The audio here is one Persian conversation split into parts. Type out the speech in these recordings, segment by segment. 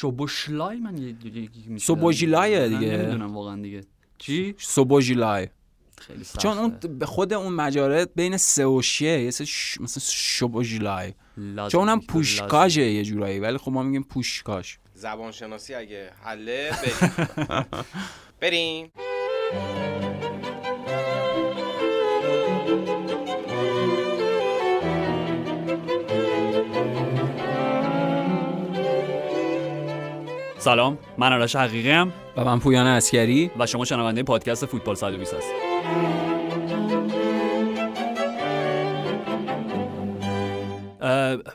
شوبوشلای من یه دیگه سوبوژیلایه دیگه. نمی‌دونم واقعا دیگه چی سوبوژیلای خیلی سخته. چون اون به خود اون مجاره بین سه و شه یه سه ش... مثلا شوبوژیلای چون اونم. پوشکاژه یه جورایی ولی خب ما میگیم پوشکاش زبانشناسی اگه حله بریم بریم سلام من آرش حقیقی ام و من پویان عسکری و شما شنونده پادکست فوتبال 120 هستید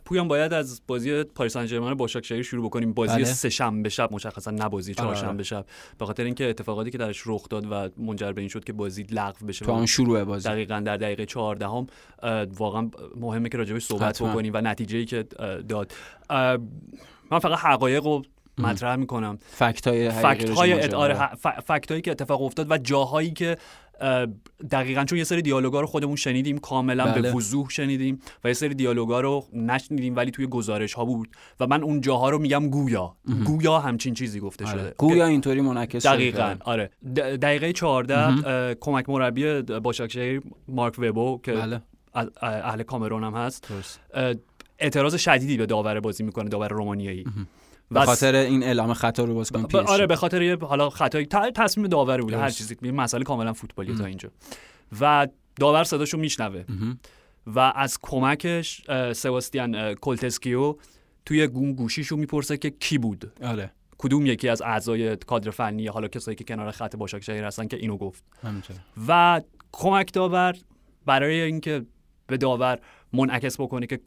پویان باید از بازی پاریس سن ژرمن باشاکشهیر شروع بکنیم. بازی بله. سه شنبه شب مشخصا نه بازی آره. چهارشنبه شب. به خاطر اینکه اتفاقاتی که درش رخ داد و منجر به این شد که بازی لغو بشه تو همون شروع بازی. دقیقا در دقیقه 14 هم واقعا مهمه که راجبش صحبت حتما. بکنیم و نتیجه ای که داد. من فقط حقایق رو مطرح می‌کنم. فکت های فکت های که اتفاق افتاد و جاهایی که دقیقا چون یه سری دیالوگا رو خودمون شنیدیم کاملا به بله. وضوح شنیدیم و یه سری دیالوگا رو نشنیدیم ولی توی گزارش ها بود و من اون جاها رو میگم گویا. گویا همچین چیزی گفته شده. آره. گویا اینطوری منعکس شده. دقیقا. آره. دقیقه 14 اه، کمک مربی باشاکشهیر مارک وبو که بله. اهل کامرون هم هست اعتراض شدیدی به داور بازی می‌کنه داور رومانیایی. به خاطر این اعلام خطا رو بازیکن پی. آره به خاطر یه حالا خطای تصمیم داور بوده هر. چیزی. مسئله کاملا فوتبالی تا اینجا. و داور صداشو میشنوه. و از کمکش سباستیان کولتسکیو توی گوشیش می‌پرسه که کی بود. آره. کدوم یکی از اعضای کادر فنی حالا کسایی که کنار خط باشاکشهیر هستن که اینو گفت. همینطوره. و کمک داور برای اینکه به داور منعکس بکنه که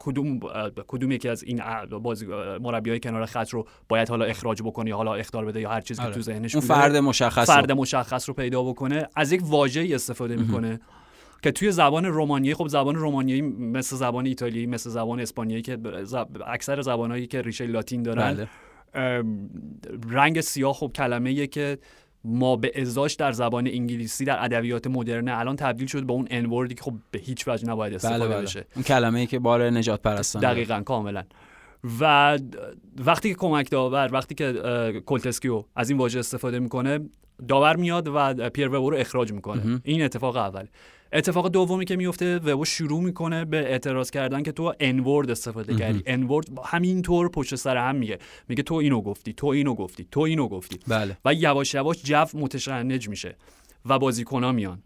کدوم کدوم یکی از این بازی مربیای کنار خط رو باید حالا اخراج بکنه یا حالا اختار بده یا هر چیزی آره. که تو ذهنش اون بوده، فرد مشخص فرد رو. مشخص رو پیدا بکنه از یک واژه‌ای استفاده می‌کنه که توی زبان رومانیایی خب زبان رومانیایی مثل زبان ایتالیایی مثل زبان اسپانیایی که ز- اکثر زبانهایی که ریشه لاتین دارن بله رنگ سیاه خب کلمه که ما به ازاش در زبان انگلیسی در ادبیات مدرن الان تبدیل شد به اون N-word ی که خب به هیچ وجه نباید استفاده بله. بله بشه. اون کلمه ای که بار نژادپرستانه دقیقا کاملا. و وقتی که کمک داور وقتی که اه، کولتسکیو از این واژه استفاده می‌کنه داور میاد و پیر وبو رو اخراج می‌کنه. این اتفاق اول اتفاق دومی که میفته وبو شروع می‌کنه به اعتراض کردن که تو N-word استفاده کردی. N-word همینطور پشت سر هم میگه. میگه تو اینو گفتی تو اینو گفتی تو اینو گفتی. بله. و یواش یواش جو متشنج میشه و بازیکنها میان.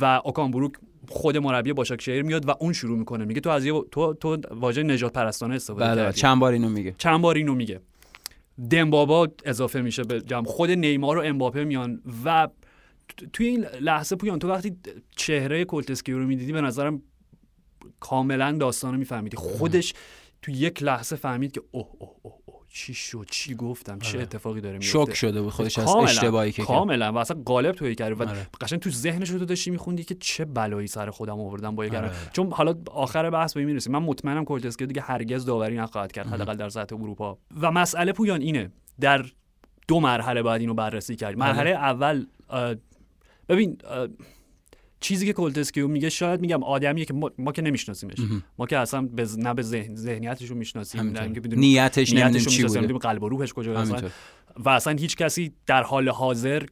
و اوکان بوروک خود مربی باشاکشهیر میاد و اون شروع می‌کنه. میگه تو از یه تو تو واژه نژادپرستانه استفاده بله. کردی. چند بار اینو میگه. چند بار اینو میگه. دمبا با اضافه میشه به جمع. خود نیمار و امباپه میان و توی این لحظه پویان تو وقتی چهره کولتسکیو رو می‌دیدی به نظرم کاملا داستان رو میفهمیدی خودش تو یک لحظه فهمید که اوه اوه اوه چی شد چی گفتم چه اتفاقی داره میفته شوک شده بود خودش از اشتباهی که. کاملا و اصلا قالب تهی کرد و آره. قشنگ تو ذهنش رو تو داشتی میخوندی که چه بلایی سر خودم آوردم با آره. چون حالا آخر بحث به این می‌رسیم. من مطمئنم کولتسکیو دیگه هرگز داوری نخواهد کرد حداقل در سطح اروپا. و مسئله پویان اینه. در دو مرحله باید اینو بررسی کرد. بله. مرحله اول ببین چیزی که کولتسکیو میگه شاید میگم آدمیه که ما, ما که نمیشناسیمش. ما که اصلا به نه به ذهن ذهنیتش رو می‌شناسیم نه. اینکه بدونیم نیتش نمی‌دونیم چی بوده. قلب و روحش کجا اصلا و اصلا هیچ کسی در حال حاضر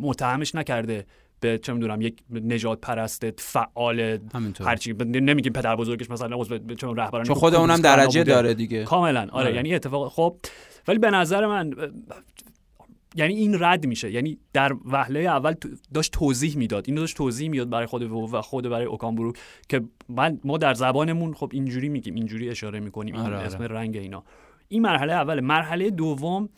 متهمش نکرده به چه می‌دونم یک نجات پرست فعال هرچی نمیگیم پدر بزرگش مثلا می‌دونم رهبران چون خود اونم درجه. داره دیگه. کاملا. آره, آره. یعنی اتفاق خب ولی به نظر من یعنی این رد میشه. یعنی در وهله اول داشت توضیح می‌داد. اینو داشت توضیح می‌داد برای خود و خود برای اوکانبروک که من ما در زبانمون خب اینجوری میگیم اینجوری اشاره می‌کنیم این آره، آره. اسم رنگ اینا. این مرحله اول. مرحله دوم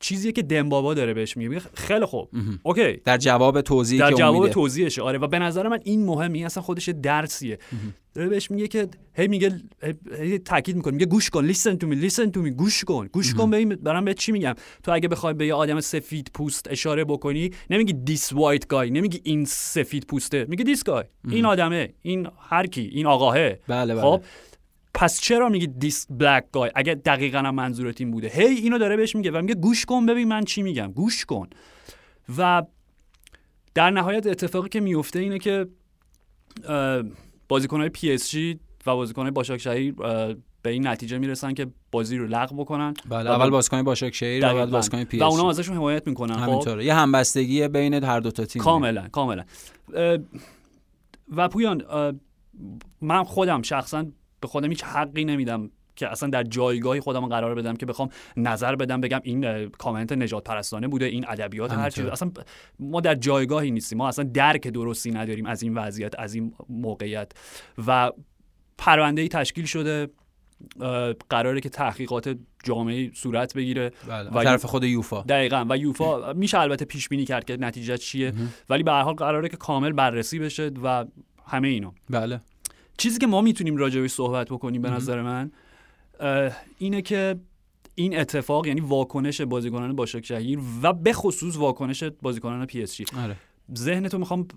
چیزیه که دمبابا داره بهش میگه. میگه خیلی خوب. اوکی. در جواب توضیحی در جواب امیده توضیحشه. آره و به نظر من این مهمه این اصلا خودش یه درسیه داره بهش میگه که هی میگه هی- تاکید می‌کنه. میگه گوش کن listen to me listen to me گوش کن. گوش کن ببین برام به چی میگم. تو اگه بخوای به یه آدم سفید پوست اشاره بکنی نمیگی this white guy نمیگی این سفید پوسته. میگی this guy. این آدمه. این هر کی. این آقاهه. بله بله. خب؟ پس چرا میگی this black guy اگه دقیقا هم منظورت این بوده. هی اینو داره بهش میگه و میگه گوش کن ببین من چی میگم. گوش کن. و در نهایت اتفاقی که میفته اینه که بازیکنهای پی اس جی و بازیکنهای باشاکشهیر اه، به این نتیجه می‌رسن که بازی رو لغو بکنن. بله و اول با- بازیکن باشاکشهیر و بعد دقیقاً. بازیکن پی و اونا ازشون حمایت می‌کنن خب؟ همینطوره. یه همبستگی بین هر دو تا تیم کاملا کاملا. و پویان من خودم شخصا به خودم هیچ حقی نمیدم که اصلا در جایگاهی خودم قرار بدم که بخوام نظر بدم بگم این کامنت نجات پرستانه بوده این ادبیات هر. چیز اصلا ما در جایگاهی نیستیم. ما اصلا درک درستی نداریم از این وضعیت از این موقعیت. و پرونده تشکیل شده قراره که تحقیقات جامعه صورت بگیره. بله و و طرف خود یوفا. دقیقا. و یوفا میشه البته پیش بینی کرد که نتیجه چیه. ولی به هر حال قراره که کامل بررسی بشه و همه اینا بله. چیزی که ما می‌تونیم راجعش صحبت بکنیم به نظر من اینه که این اتفاق یعنی واکنش بازیکنان باشاک و به خصوص واکنش بازیکنان پی اس جی. آره. ذهن تو می‌خوام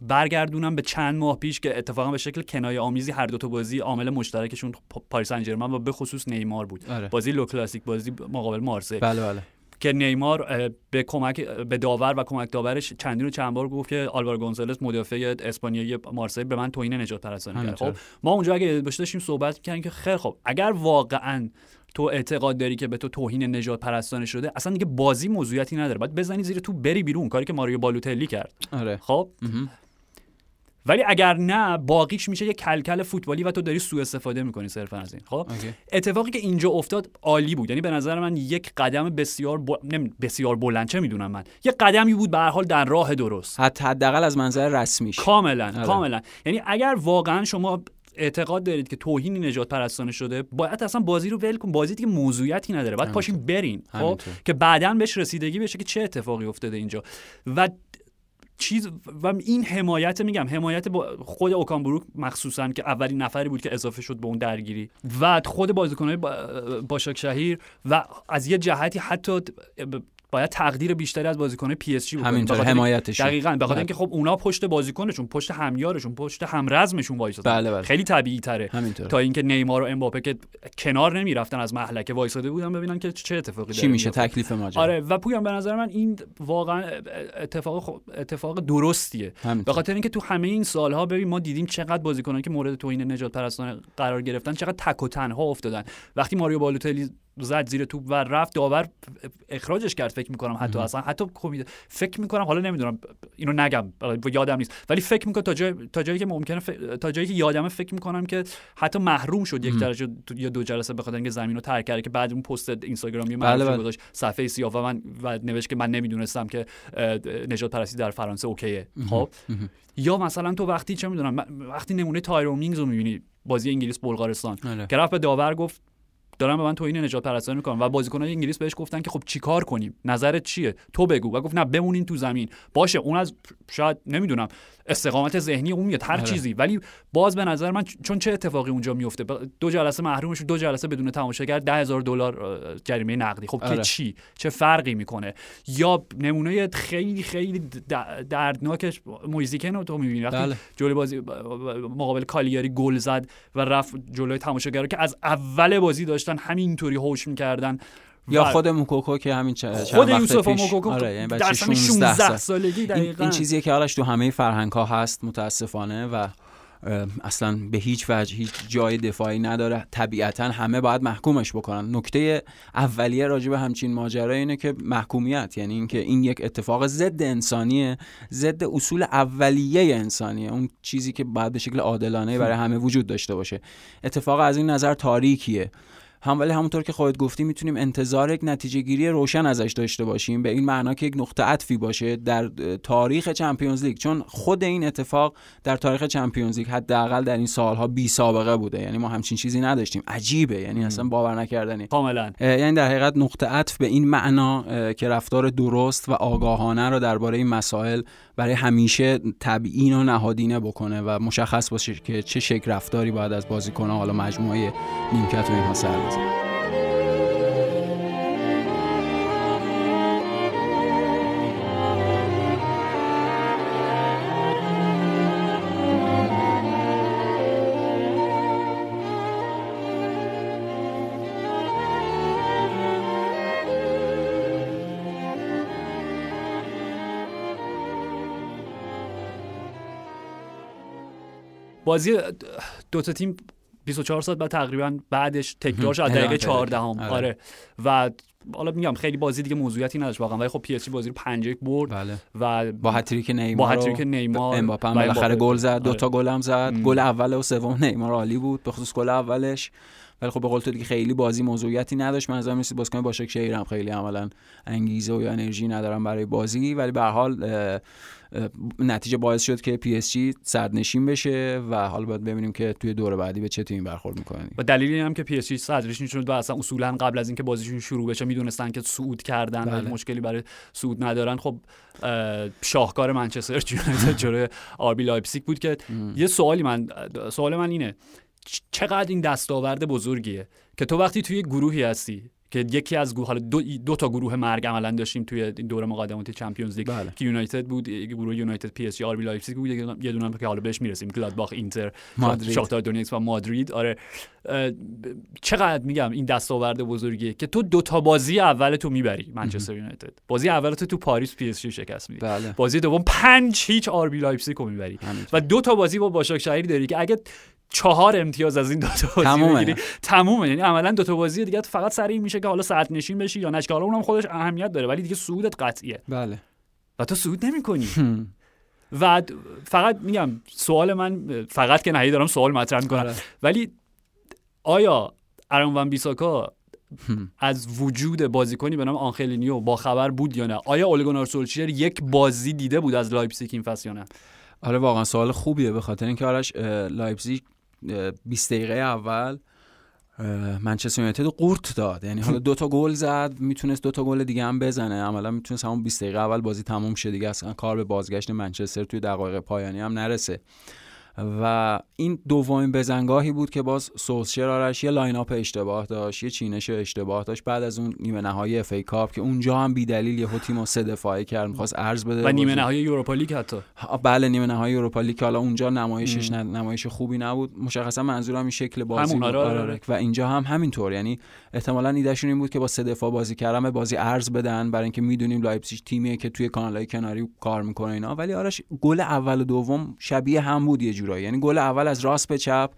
برگردونم به چند ماه پیش که اتفاقا به شکل کنایه آمیزی هر دو تا بازی عامل مشترکشون پاریس سن و به خصوص نیمار بود. آره. بازی لو کلاسیک بازی مقابل مارسی. بله بله. که نیمار به کمک به داور و کمک داورش چندین و چند بار گفت که آلوارو گونزالز مدافع اسپانیایی مارسی به من توهین نجات پرستانی کرد. خب ما اونجا اگه داشتیم صحبت کردیم که خیلی خب اگر واقعا تو اعتقاد داری که به تو توهین نجات پرستانه شده اصلا دیگه بازی موضوعیتی نداره. باید بزنی زیر تو بری بیرون. کاری که ماریو بالوتلی کرد. آره. خب. ولی اگر نه باقیش میشه یه کلکل فوتبالی و تو داری سوء استفاده می‌کنی صرفا از این خب. اتفاقی که اینجا افتاد عالی بود. یعنی به نظر من یک قدم بسیار ب... نمی- بسیار بلند چه می‌دونم من؟ یک قدمی بود به هر حال در راه درست. حتی حداقل از منظر رسمیش. کاملا آره. کاملا. یعنی اگر واقعا شما اعتقاد دارید که توهین نجات پرستانه شده باید اصلا بازی رو ول کن. بازی دیگه موضوعیتی نداره. باید پاشین برین خب. که بعدا بهش رسیدگی بشه که چه اتفاقی افتاده اینجا. و چیز و این حمایت میگم حمایت با خود اوکان بروک مخصوصا که اولین نفری بود که اضافه شد به اون درگیری و خود بازیکنهای با- باشاک شهیر و از یه جهتی حتی باید تقدیر بیشتری از بازیکنهای پی اس جی همینطور حمایتشون دقیقاً به خاطر بله. اینکه خب اونا پشت بازیکنشون پشت همیارشون پشت همرزمشون وایسادن. بله، بله. خیلی طبیعی تره. همینطور. تا اینکه نیمار و امباپه که کنار نمی‌رفتن از مهلکه وایساده بودن ببینن که چه اتفاقی چی میشه. تکلیف ماجرا. آره و پویان به نظر من این واقعا اتفاق خب- اتفاق درستیه. به خاطر اینکه تو همه این سالها ببین ما دیدیم چقدر بازیکنان که مورد توهین نژادپرستانه قرار گرفتن چقدر تک و تنها افتادن. وقتی ماریو بالوتلی زد زیر توپ و رفت داور اخراجش کرد فکر می‌کنم حتی اصلا. حتی کمیته فکر می‌کنم حالا نمی‌دونم اینو نگم یادم نیست. ولی فکر می‌کنم تا جای تا جایی که ممکنه ف... تا جایی که یادمه فکر می‌کنم که حتی محروم شد یک درجه تو- یا دو جلسه به خاطر اینکه زمین رو ترک کرد که بعد اون پست اینستاگرامی بله، من بله. گذاشت صفحه سیاه و من و نوشت که من نمی‌دونستم که نژادپرستی در فرانسه OK یه. خب؟ یا مثلا تو وقتی چه می‌دونم وقتی نمونه تایرو مینگز رو می‌بینی بازی انگلیس بلغارستان آره. که رفت به داور گفت دارن به من توهین نجات پرستانی می‌کنن و بازیکنان انگلیس بهش گفتن که خب چیکار کنیم؟ نظرت چیه؟ تو بگو. و گفت نه بمونین تو زمین. باشه اون از شاید نمی‌دونم. استقامت ذهنی اون میاد هر آره. چیزی. ولی باز به نظر من چون چه اتفاقی اونجا میفته؟ دو جلسه محرومش دو جلسه بدون تماشاگر ده هزار دلار جریمه نقدی. خب آره. که چی؟ چه فرقی می‌کنه؟ یا نمونه خیلی خیلی دردناکش مویزیکن رو تو می‌بینی. وقتی بله. جلوی بازی مقابل کالیاری گل زد و رفت جلوی تماشاگرا که از اول بازی داشتن همینطوری هوش می‌کردن. یا و خود موکوکو که همین چند خود یوسف موکوکو آره یعنی در بچه سن 16 16 سال؟ سالگی دقیقاً این چیزیه که حالش تو همه فرهنگ ها هست متاسفانه و اصلا به هیچ وجه هیچ جای دفاعی نداره. طبیعتا همه باید محکومش بکنن. نکته اولیه راجع به همچین ماجرا اینه که محکومیت یعنی اینکه این یک اتفاق ضد انسانیه ضد اصول اولیه انسانیه. اون چیزی که باید به شکل عادلانه برای همه وجود داشته باشه. اتفاق از این نظر تاریکیه. هم ولی همونطور که خودت گفتی می‌تونیم انتظار یک نتیجه گیری روشن ازش داشته باشیم. به این معنا که یک نقطه عطفی باشه در تاریخ چمپیونز لیگ. چون خود این اتفاق در تاریخ چمپیونز لیگ حداقل در این سالها بی سابقه بوده. یعنی ما همچین چیزی نداشتیم. عجیبه. یعنی اصلا باور نکردنی. کاملا. یعنی در حقیقت نقطه عطف به این معنا که رفتار درست و آگاهانه رو درباره این مسائل برای همیشه تبیین و نهادینه بکنه و مشخص باشه که چه شکل رفتاری باید از بازیکن‌ها حالا مجموعه نیمکت و اینها سر بازی دو تا تیم 24 ساعت بعد تقریبا بعدش تکرار شد دقیقه پیدا 14 کرد. هم آره. آره و حالا میگم خیلی بازی دیگه موضوعیتی نداشت واقعا ولی خب پی اس جی بازی رو 5 برد بله و با هتریک نیمار با هتریک نیمار امباپه هم بالاخره. گل زد دو آره. تا گل هم زد. گل اول و سوم نیمار عالی بود به خصوص گل اولش ولی خب به قول تو دیگه خیلی بازی موضوعیتی نداشت. من نظرم رسید بازیکن باشاک هم خیلی عملا انگیزه و یا انرژی ندارم برای بازی. ولی به حال نتیجه باعث شد که پی اس جی صدرنشین بشه و حالا باید ببینیم که توی دور بعدی به چه تیمی برخورد می‌کنه. و دلیل این هم که پی اس جی صدرنشین شد و اصلا اصولا قبل از اینکه بازیشون شروع بشه می‌دونستن که صعود کردن و بله. مشکلی برای صعود ندارن. خب اه، شاهکار منچستر یونایتد جلوی آر بی لایپزیگ بود که یه سوالی من سوال من اینه. چقدر این دستاورد بزرگیه که تو وقتی توی گروهی هستی که یکی از گروه حالا دو, دو تا گروه مرگ عملا داشتیم توی این دور مقدماتی Champions League بله. که یونایتد بود گروه یونایتد پی اس جی آر بی لایپزیگ بود یه دونه که حالا بهش می‌رسیم گلادباخ اینتر. شاختار دونیتسک و مادرید. آره. چقدر میگم این دستاورد بزرگیه که تو دو تا بازی اول تو می‌بری منچستر یونایتد. بازی اول تو تو پاریس پی اس جی شکست میدی. بله. بازی دوم پنج هیچ آر بی لایپزیگ رو می‌بری. و دو تا بازی با باشاکشهیر داری که اگه چهار امتیاز از این دو تا بازی تمومه. بگیری تمومه. یعنی عملا دو تا بازی دیگه فقط سر این میشه که حالا صدرنشین بشی یا نشی حالا اونم خودش اهمیت داره ولی دیگه صعودت قطعیه. بله. و تو صعود نمی‌کنی. و فقط میگم سوال من فقط که نهی دارم سوال مطرح می‌کنم. آره. ولی آیا ارون وان بیساکا از وجود بازیکنی به نام آنخلینیو با خبر بود یا نه؟ آیا اولگونار سولشیر یک بازی دیده بود از لایپزیگ این فصل یا نه؟ آره واقعا سوال خوبیه به خاطر اینکه آرش لایپزیگ 20 دقیقه اول منچستر یونایتد قورت داد. یعنی حالا دو تا گل زد می‌تونست دو تا گل دیگه هم بزنه. عملا می‌تونست همون 20 دقیقه اول بازی تموم شه دیگه. اصلا کار به بازگشت منچستر توی دقایق پایانی هم نرسه. و این دومین بزنگاهی بود که باز سولشر آرش یه line up اشتباه داشت یه چینش اشتباه داشت. بعد از اون نیمه نهایی اف ای کاپ که اونجا هم بی‌دلیل یهو تیمو سه دفاعه کرد می‌خواست عرض بده. و نیمه. نهایی Europa League حتی. بله نیمه نهایی اروپا لیگ حالا اونجا نمایشش نه- نمایش خوبی نبود. مشخصا منظورم این شکل بازی بود. آره، آره، آره، آره. و اینجا هم همینطور. یعنی احتمالا ایدهشون این بود که با سه دفاع بازی کردن به بازی عرض بدن برای اینکه می‌دونیم لایپزیگ تیمیه که توی کانالهای کناری کار می‌کنه اینا. ولی آرش گل اول و دوم شبیه هم بود یه جورایی. یعنی گل اول از راست به چپ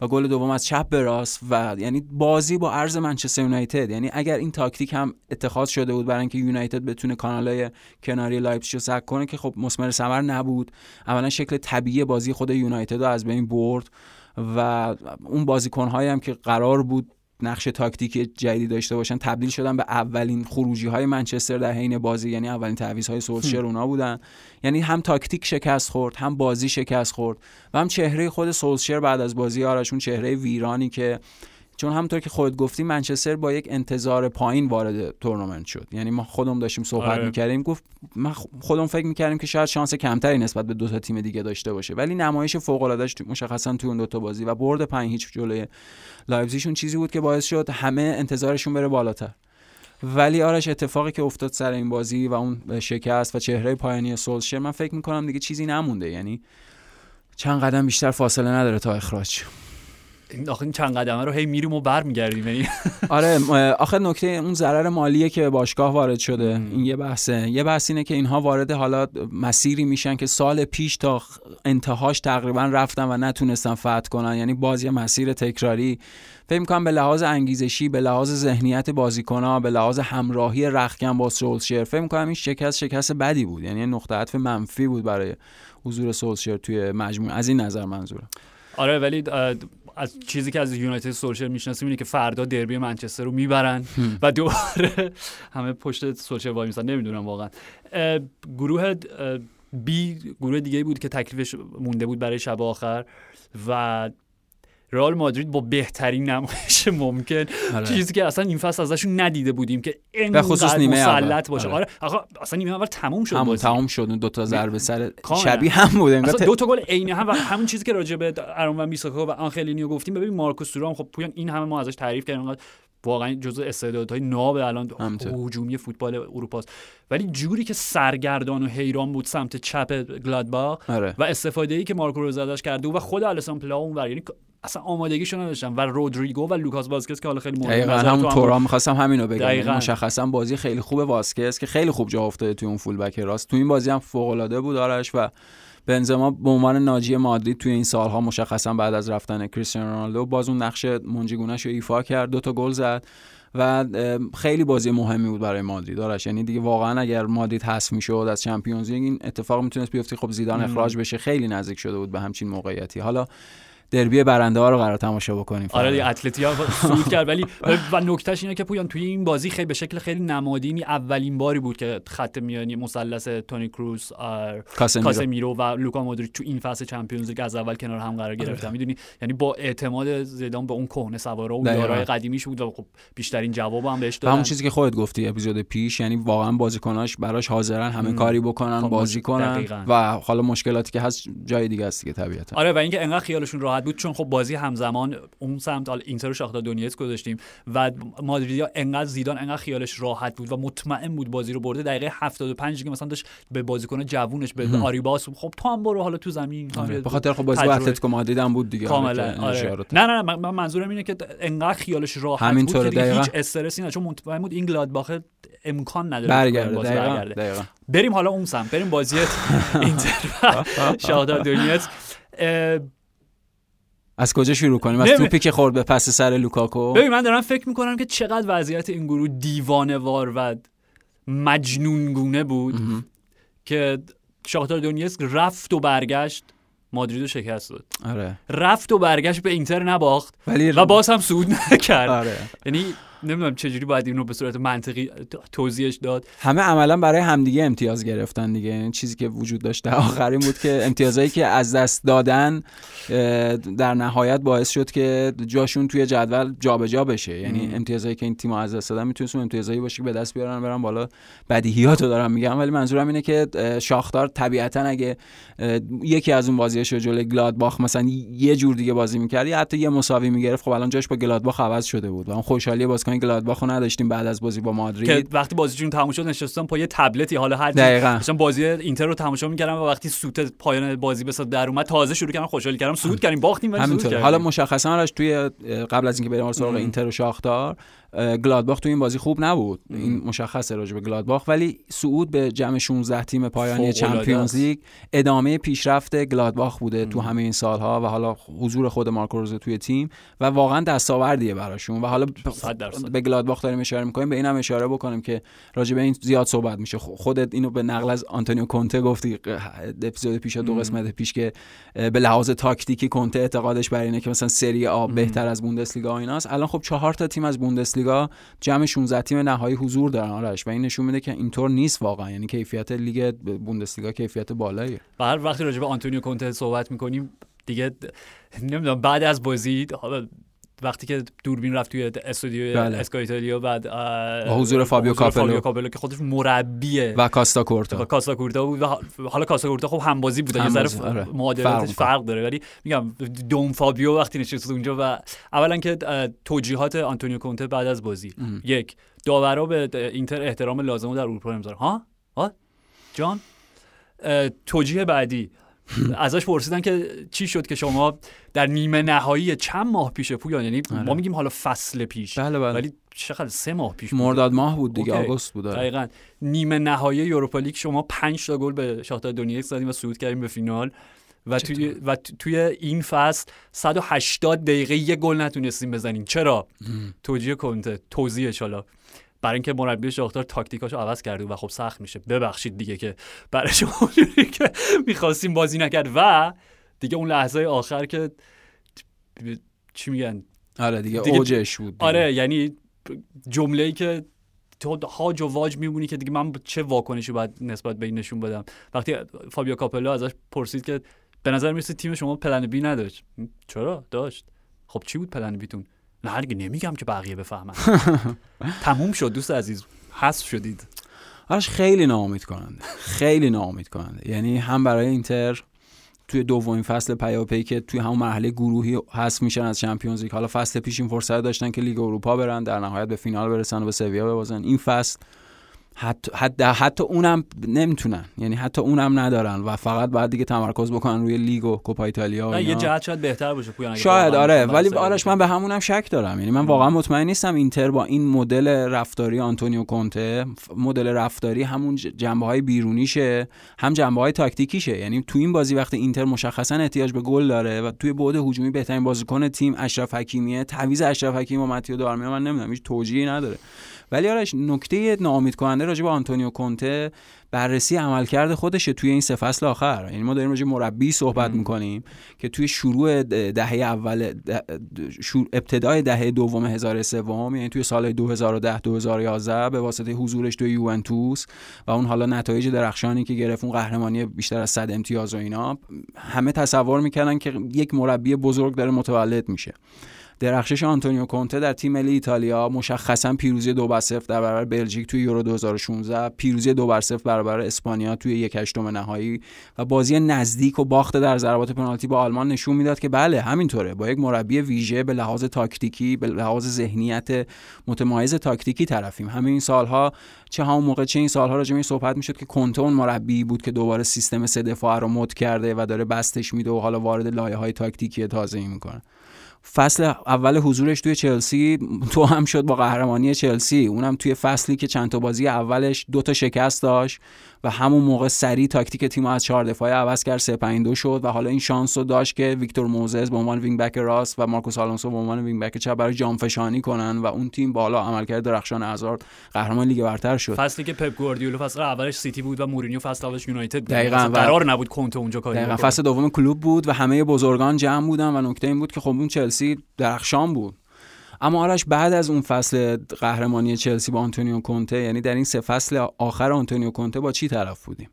و گل دوم از چپ به راست و یعنی بازی با عرض منچستر یونایتد. یعنی اگر این تاکتیک هم اتخاذ شده بود برای اینکه یونایتد بتونه کانالهای کناری لایپزیگ رو سد کنه که خب مسمر ثمر نبود. اولا شکل طبیعی بازی خود یونایتد رو از بین برد و اون بازیکن‌هایی هم که قرار بود نقش تاکتیکی جدیدی داشته باشن تبدیل شدن به اولین خروجی های منچستر در حین بازی یعنی اولین تعویض های سولشر اونا بودن. یعنی هم تاکتیک شکست خورد هم بازی شکست خورد و هم چهره خود سولشر بعد از بازی آرشون چهره ویرانی که چون همونطور که خودت گفتی منچستر با یک انتظار پایین وارد تورنمنت شد. یعنی ما خودمون داشتیم صحبت آره. می‌کردیم گفت من خ- خودمون فکر می‌کردیم که شاید شانس کمتری نسبت به دو تا تیم دیگه داشته باشه. ولی نمایش فوق العاده مشخصا تو اون دو تا بازی و برد 5 هیچ جلوی لایپزیگشون چیزی بود که باعث شد همه انتظارشون بره بالاتر. ولی آرش اتفاقی که افتاد سر این بازی و اون شکست و چهره پایانی سولشر من فکر می‌کنم دیگه چیزی نمونده. یعنی چند قدم بیشتر فاصله نداره تا اخراج. آخه این چند قدمه رو هی میریم و برمیگردیم. یعنی آره آخه نکته اون ضرر مالیه که به باشگاه وارد شده. این یه بحثه. یه بحث اینه که اینها وارد حالا مسیری میشن که سال پیش تا انتهاش تقریبا رفتن و نتونستن فتح کنن. یعنی باز یه مسیر تکراری. فکر می‌کنم به لحاظ انگیزشی به لحاظ ذهنیت بازیکن‌ها به لحاظ همراهی رختکن با سولشر فکر می‌کنم این شکست شکست بدی بود. یعنی نقطه عطف منفی بود برای حضور سولشر توی مجموعه. از این نظر منظورم. آره ولی از چیزی که از یونایتد سولشر می‌شناسیم اینه که فردا دربی منچستر رو می‌برن و دوباره همه پشت سولشر وای میسن نمی‌دونم واقعا. گروه بی گروه دیگه بود که تکلیفش مونده بود برای شب آخر و رئال مادرید با بهترین نمایش ممکن. آره. چیزی که اصلا این فصل ازشون ندیده بودیم که اینقدر خصوص نیمه. مسلط باشه. آره. آره. آخه اصلا نیمه اول تموم شد بازی. تمام شد. اون دو تا ضربه سر. شبیه هم بود. انگار دو تا گل عین هم و همون چیزی که راجع به ارون وان بیساکا و آنخلینیو گفتیم. ببین مارکوس تورام خب پویان این همه ما ازش تعریف کردیم. واقعا جزء استعدادهای ناب الان. هجومی فوتبال اروپا است ولی جوری که سرگردان و حیران بود سمت چپ گلادباخ آره. و استفاده ای که مارکو روزه ازش کرده و خود السن پلئا اونور یعنی اصلا آمادگیشو نداشتن و رودریگو و لوکاس واسکز که حالا خیلی مهم دقیقاً همون تو هم تورا می‌خواستم همینو بگم. دقیقاً. یعنی مشخصا بازی خیلی خوب واسکز که خیلی خوب جا افتاده توی اون فول بک راست. تو این بازی هم فوق العاده بود آرش و بنزما به عنوان ناجی مادرید توی این سالها مشخصا بعد از رفتن کریستیانو رونالدو باز اون نقش منجیگونش رو ایفا کرد. دو تا گل زد و خیلی بازی مهمی بود برای مادرید آرش. یعنی دیگه واقعا اگر مادرید حذف می‌شد از چمپیونز لیگ این اتفاق می‌تونست بیفته. خب زیدان. اخراج بشه خیلی نزدیک شده بود به همچین موقعیتی. حالا دربی برنده ها رو قرار تماشا بکنیم آره. دیگه اتلتی ها صعود کرد ولی و نکتهش اینه که پویان توی این بازی خیلی به شکل خیلی نمادینی اولین باری بود که خط میانی مثلث تونی کروس کاسمیرو. و لوکا مودریچ تو این فصل چمپیونز لیگ از اول کنار هم قرار گرفتن می‌دونی یعنی با اعتماد زیدان به اون کهنه سوارا و. یارای قدیمیش بود و خب بیشترین جواب هم بهش و همون دادن چیزی که خودت گفتی اپیزود پیش یعنی واقعا بازیکناش براش حاضرن همه. کاری بکنن خب، بازی کنن. و حالا مشکلاتی که هست جای دیگه است دیگه طبیعتا آره و اینکه انقدر خیالشون راحت بود چون خب بازی همزمان اون سمت حالا اینتر و شاختار دونیتس گذاشتیم و مادریدیا انقدر زیدان انقدر خیالش راحت بود و مطمئن بود بازی رو برده دقیقه 75 که مثلا داشت به بازیکن جوونش به. آریباس خب تو هم برو حالا تو زمین آره. به خاطر خب بازی. اتلتیکو مادرید هم بود دیگه کاملا آره. نه نه نه من من منظورم اینه که انقدر خیالش راحت همینطوره، بود که. هیچ استرسی نه چون مطمئن بود این گلادباخ امکان نداره برگرده برگرده. دقیقاً بریم حالا اون سمت بریم بازی اینتر و شاختار دونیتس از کجا شروع کنیم؟ از توپی که خورد به پس سر لوکاکو؟ ببین من دارم فکر می‌کنم که چقدر وضعیت این گروه دیوانه وار و مجنون گونه بود. که شاختار دونیتسک رفت و برگشت مادرید رو شکست داد. آره. رفت و برگشت به اینتر نباخت ولی و باز هم صعود نکرد. آره. یعنی نمی‌دونم چجوری باید اینو به صورت منطقی توضیحش داد. همه عملا برای همدیگه امتیاز گرفتن دیگه. این چیزی که وجود داشت در آخر این بود که امتیازهایی که از دست دادن در نهایت باعث شد که جاشون توی جدول جابجا بشه. یعنی. امتیازهایی که این تیم از دست دادن می‌تونست امتیازهایی باشه که به دست بیارن برن بالا. بدیهیات رو دارم میگم. ولی منظورم اینه که شاختار طبیعتا اگه یکی از اون بازیاش رو جلوی گلادباخ مثلا یه جور دیگه بازی می‌کرد یا حتی یه مساوی می‌گرفت خب الان جاش با گلادباخ عوض شده بود و اون خوشحالی بازیکن گلادباخ رو نداشتیم بعد از بازی با که مادرید وقتی بازیشون تموم شد نشستم پای تبلتی. حالا هر دقیقاً. داشتم بازی اینتر رو تماشا می‌کردم و وقتی سوت پایان بازی به صدا در اومد تازه شروع کردم خوشحال کردم. صعود کردیم باختیم ولی همینطور کردیم. حالا مشخصا توی قبل از اینکه بریم سراغ. اینتر و شاختار گلادباخ توی این بازی خوب نبود. این مشخصه راجع به گلادباخ ولی صعود به جمع 16 تیم پایانی چمپیونز. لیگ ادامه پیشرفت گلادباخ بوده تو. همه این سالها و حالا حضور خود مارکو روزه توی تیم و واقعا دستاوردیه براشون و حالا. به گلادباخ داریم اشاره می‌کنیم به اینم اشاره بکنیم که راجع به این زیاد صحبت میشه خودت اینو به نقل از آنتونیو کونته گفتی اپیزود پیش دو. قسمت پیش که به لحاظ تاکتیکی کونته اعتقادش بر اینه که مثلا سری آ. بهتر از بوندسلیگا و ایناست الان خب چهار تا تیم از بوندسلیگا جمع 16 تیم نهایی حضور دارن آرش. و این نشون میده که اینطور نیست واقعا. یعنی کیفیت لیگ بوندسلیگا کیفیت بالاییه. هر وقتی راجع به آنتونیو کونته صحبت می‌کنیم دیگه نمی‌دونم بعد از بازی حالا وقتی که دوربین رفت توی استودیو بله. اسکا ایتالیا بعد حضور فابیو کاپلو. فابیو کاپلو که خودش مربیه و کاستا و کورتا کاسا کورتا بود و حالا کاسا کورتا خب همبازی بود یه ذره همبازی، آره. فرق معادلاتش. فرق داره ولی میگم دوم فابیو وقتی نشست اونجا و اولا که توجیهات آنتونیو کونته بعد از بازی ام. یک داورا به اینتر احترام لازم رو در اروپا نمی‌ذارن ها ها جان توجیه بعدی ازش پرسیدن که چی شد که شما در نیمه نهایی چند ماه پیش پویان یعنی ما آره. میگیم حالا فصل پیش بله بله ولی چقدر سه ماه پیش. مرداد ماه بود دیگه. آگوست بود آره. دقیقا نیمه نهایی یوروپا لیگ شما 5 تا گل به شاختار دونیتسک زدیم و صعود کردیم به فینال و توی و تو- توی این فصل 180 دقیقه یه گل نتونستیم بزنیم چرا. توجیه کنته توضیحش حالا برای اینکه مربی شاختار تاکتیکاشو عوض کرده و خب سخت میشه. ببخشید دیگه که برای شما که می‌خواستیم بازی نکرد و دیگه اون لحظه آخر که چی میگن؟ آره دیگه, دیگه- اوجش بود دیگه. آره یعنی جمله ای که تو هاج و واج میمونی که دیگه من چه واکنشی باید نسبت به این نشون بدم؟ وقتی فابیو کاپلا ازش پرسید که به نظر می‌رسید تیم شما پلن بی نداشت. چرا؟ داشت. خب چی بود plan B تون؟ نه دیگه نمیگم که بقیه بفهمن. تموم شد دوست عزیز. حذف شدید. آرش خیلی ناامید کننده خیلی ناامید کننده یعنی هم برای اینتر توی دومین فصل پیاپی که توی همون مرحله گروهی هست میشن از Champions League حالا فصل پیش این فرصت داشتن که لیگ اروپا برن در نهایت به فینال برسن و به سویا ببازن. این فصل حتی حتی, حتی اونم نمی‌تونن. یعنی حتی اونم ندارن و فقط باید دیگه تمرکز بکنن روی لیگ و کوپا ایتالیا و یه. جهت شاید بهتر باشه پویان شاید آره ولی آرش من به همونم شک دارم. یعنی من واقعا مطمئن نیستم اینتر با این مدل رفتاری آنتونیو کونته مدل رفتاری همون جنبه های بیرونیشه هم جنبه های تاکتیکیشه. یعنی تو این بازی وقتی اینتر مشخصا احتیاج به گل داره و توی بعد هجومی بهترین بازیکن تیم اشرف حکیمیه تعویض اشرف حکیمی و متئو دارمیان من نمی‌دونم هیچ توجیهی نداره. ولی آرش نکته ناامید کننده راجع به آنتونیو کونته بررسی عملکرد خودشه توی این سه فصل آخر. یعنی ما داریم راجع مربی صحبت می‌کنیم که توی شروع دهه اول ده- شروع- ابتدای دهه دوم هزار سوم یعنی توی سال 2010 2011 به واسطه حضورش توی یوونتوس و اون حالا نتایج درخشانی که گرفت اون قهرمانی بیشتر از 100 امتیاز و اینا همه تصور می‌کردن که یک مربی بزرگ داره متولد میشه. درخشش آنتونیو کونته در تیم ملی ایتالیا مشخصا پیروزی دو بر صفر در برابر بلژیک توی یورو 2016 پیروزی دو بر صفر برابر اسپانیا توی یک هشتم نهایی و بازی نزدیک و باخت در ضربات پنالتی با آلمان نشون می‌داد که بله همینطوره. با یک مربی ویژه به لحاظ تاکتیکی به لحاظ ذهنیت متمایز تاکتیکی طرفیم. همه این سالها چه همون موقع چه این سالها راجع این صحبت می‌شد که کنته اون مربی بود که دوباره سیستم سه دفاعه رو مد کرده و داره بستش میده و حالا وارد لایه های تاکتیکی تازه‌ای می‌کنه. فصل اول حضورش توی چلسی تو هم شد با قهرمانی چلسی. اونم توی فصلی که چند تا بازی اولش دو تا شکست داشت. و همون موقع سریع تاکتیک تیم از چهار دفاعه عوض کرد 3 5 2 شد و حالا این شانس رو داشت که ویکتور موزز به عنوان wing back راست و مارکوس آلونسو به عنوان wing back چپ برای جانفشانی کنن و اون تیم بالا عملکرد درخشان هازارد قهرمان لیگ برتر شد. فصلی که پپ گواردیولا فصل اولش سیتی بود و مورینیو فصل اولش یونایتد بود. دقیقاً قرار نبود کونته اونجا کاری دقیقا. فصل دوم کلوپ بود و همه بزرگان جمع بودن و نکته این بود که خب اون چلسی درخشان بود. اما آرش بعد از اون فصل قهرمانی چلسی با آنتونیو کونته یعنی در این سه فصل آخر آنتونیو کونته با چی طرف بودیم؟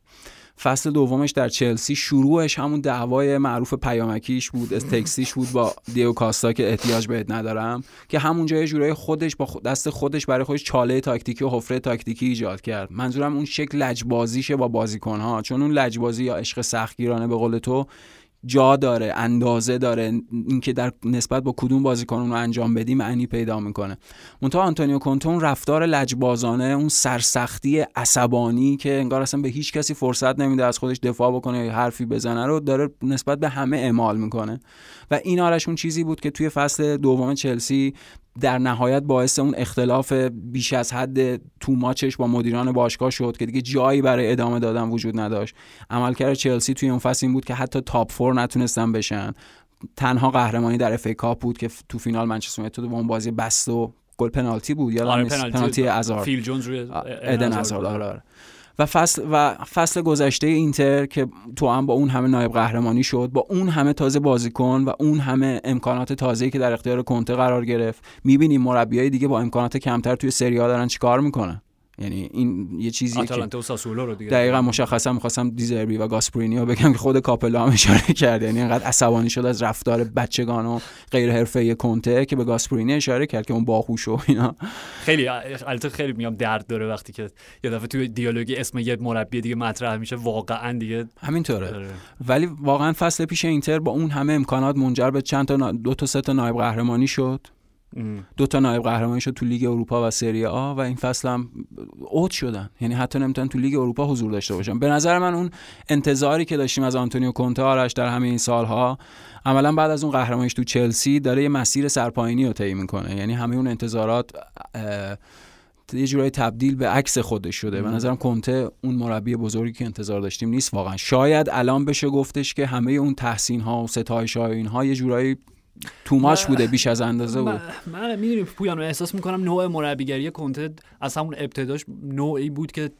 فصل دومش در چلسی شروعش همون دعوای معروف پیامکیش بود استکسیش بود با دیو کاستا که احتیاج بهت ندارم که همونجا یه جورای خودش با دست خودش برای خودش چاله تاکتیکی و حفره تاکتیکی ایجاد کرد. منظورم اون شکل لجبازیشه با بازیکنها چون اون لجبازی یا عشق سختگیرانه به قول تو جا داره اندازه داره اینکه در نسبت با کدوم بازیکن اون رو انجام بدی معنی پیدا می‌کنه. منتها آنتونیو کونته اون رفتار لجبازانه اون سرسختی عصبانی که انگار اصلا به هیچ کسی فرصت نمیده از خودش دفاع بکنه یا حرفی بزنه رو داره نسبت به همه اعمال می‌کنه. و این آرش اون چیزی بود که توی فصل دوم چلسی در نهایت باعث اون اختلاف بیش از حد تو ماچش با مدیران باشگاه شد که دیگه جایی برای ادامه دادن وجود نداشت عملکرد چلسی توی اون فصل این بود که حتی top four نتونستن بشن تنها قهرمانی در اف کاپ بود که تو فینال منچستر یونایتد با اون بازی بست و گل پنالتی بود یا آره،؟ پنالتی پنالتی هازارد فیل جونز روی ادن آره. و فصل و فصل گذشته اینتر که تو هم با اون همه نایب قهرمانی شد با اون همه تازه بازیکن و اون همه امکانات تازه‌ای که در اختیار کنته قرار گرفت می‌بینیم مربیای دیگه با امکانات کمتر توی سری دارن چیکار می‌کنن. یعنی این یه چیزیه که آتالانتا و ساسولو رو دیگه دقیقا مشخصا می‌خواستم دیزربی و گاسپرینی رو بگم که خود کاپلا هم اشاره کرد یعنی اینقدر عصبانی شد از رفتار بچگان و غیر حرفه‌ای کنته که به گاسپرینی اشاره کرد که اون باهوش و اینا خیلی البته خیلی میگم درد داره وقتی که یه دفعه توی دیالوگی اسم یه مربی دیگه مطرح میشه واقعا دیگه همینطوره آره. ولی واقعا فصل پیش اینتر با اون همه امکانات منجر به چند تا دو تا سه تا نایب قهرمانی شد. دو تا نایب قهرمانی شد تو لیگ اروپا و سری آ و این فصل هم out شدن. یعنی حتی نمی‌تونن تو لیگ اروپا حضور داشته باشن. به نظر من اون انتظاری که داشتیم از آنتونیو کونته آرش در همه این سالها عملا بعد از اون قهرمانیش تو چلسی داره یه مسیر سرپایینی رو طی می‌کنه. یعنی همه اون انتظارات یه جورایی تبدیل به عکس خودش شده. به نظرم کنته اون مربی بزرگی که انتظار داشتیم نیست واقعا. شاید الان بشه گفتش که همه اون تحسین ها و ستایش ها و اینها یه جورایی توماش بوده بیش از اندازه بود. من, می‌دونی پویانو احساس می‌کنم نوع مربیگری کنته از همون ابتداش نوعی بود که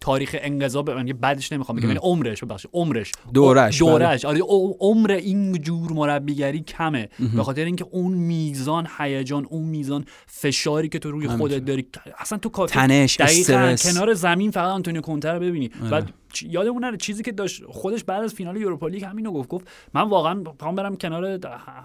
تاریخ انقضا به من بعدش نمی‌خوام بگم یعنی عمرش ببخشید عمرش. دورش، بله. دورش. آره عمر این جور مربیگری کمه. به خاطر اینکه اون میزان هیجان اون میزان فشاری که تو روی خودت داری اصلا تو کافی تنش، استرس. کنار زمین فقط آنتونیو کونته رو ببینی. و چ- یادمون نره چیزی که داشت خودش بعد از فینال Europa League همینو گفت گفت من واقعا می‌خوام برم کنار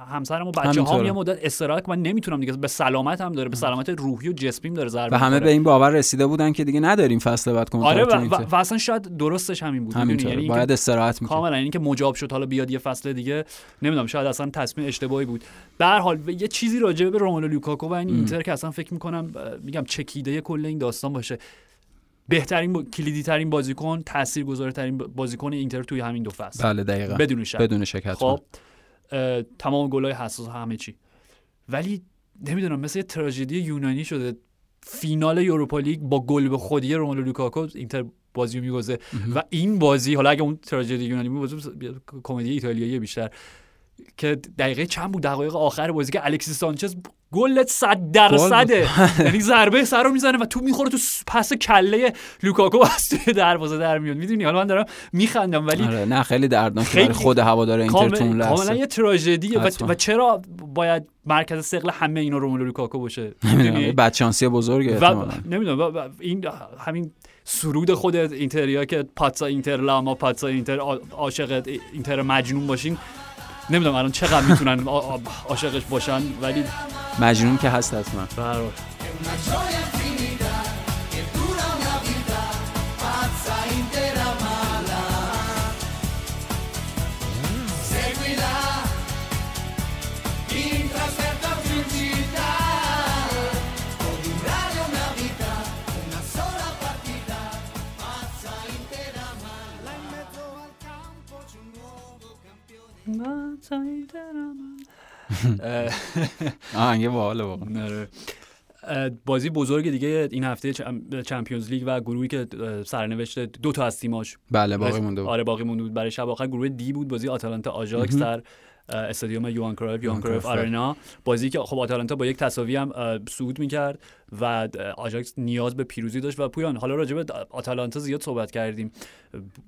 همسرم و بچه هم همینطوره. یه مدت استراحت من نمی‌تونم دیگه. به سلامت هم داره به سلامت روحی و جسمیم داره ضربه و همه. به این باور رسیده بودن که دیگه نداریم فصل بعد کنته رو آره و, و. و اصلا شاید درستش همین بود؟ همینطوره. یعنی باید استراحت می‌کنه کاملا اینکه مجاب شد حالا بیاد یه فصل دیگه. نمی‌دونم شاید اصلا تصمیم اشتباهی بود. به هر حال یه چیزی راجع به روملو لوکاکو و این اینتر که اصلا فکر می‌کنم میگم چکیده کل این داستان باشه. بهترین با... کلیدی ترین بازیکن تاثیرگذارترین بازیکن اینتر توی همین دو فصل. بله دقیقا. بدون شک. بدون شک حتما. خب تمام گلای حساس همه چی. ولی نمی‌دونم مثل تراژدی یونانی شده. فینال Europa League با گل به خودی روملو لوکاکو اینتر بازی رو می‌بازه و این بازی حالا اگه اون تراژدی یونانی بود کمدی ایتالیایی بیشتر. که دقیقه چند بود؟ دقایق آخر بازی که الکسیس سانچز گل 100 درصده یعنی ضربه سر رو می‌زنه و تو می‌خوره تو پس کله لوکاکو از توی دروازه در میاد. می‌دونی حالا من دارم میخندم ولی آره نه خیلی دردناک. خیلی- خود هوادار اینتر تو اون کاملا یه تراژدیه و. و چرا باید مرکز ثقل همه اینا روملو لوکاکو باشه؟ بدشانسی بزرگه و. نمی‌دونم این همین سرود خود اینتریا که پاتسا اینتر لاما پاتسا اینتر عاشق اینتر مجنون باشین. نمی‌دونم الان چقدر می‌تونن عاشقش باشن ولی مجنون که هست حتما برای آهنگ باحاله واقعا. آره. بازی بزرگ دیگه این هفته Cham- Champions League و گروهی که سرنوشت دو تا از تیماش بله باقی مونده بود. آره باقی مونده بود. برای شب آخر گروه D بود. بازی آتالانتا آژاکس در استادیوم یوان کرویف یوان کرویف، آرنا بازی که خب آتالانتا با یک تساوی هم صعود می‌کرد و آژاکس نیاز به پیروزی داشت و پویان. حالا راجع به آتالانتا زیاد صحبت کردیم.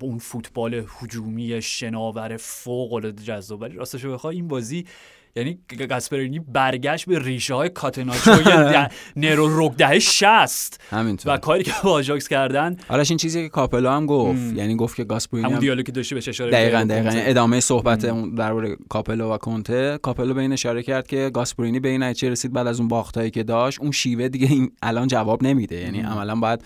اون فوتبال هجومی شناور فوق العاده جذاب. ولی راستش بخوای این بازی یعنی گاسپرینی برگشت به ریشه های کاتناچوی د- نرئو روکو دهه 60 همینطور. و کاری که با آژاکس کردن آرش این چیزی که کاپلو هم گفت. ام. یعنی گفت که گاسپرینی همون هم دیالوگی که داشتی بهش اشاره دقیقا دقیقا. ادامه صحبت اون درباره کاپلو و کنته. کاپلو به این اشاره کرد که گاسپرینی به این نتیجه رسید بعد از اون باختایی که داشت. اون شیوه دیگه این الان جواب نمیده. یعنی عملا باید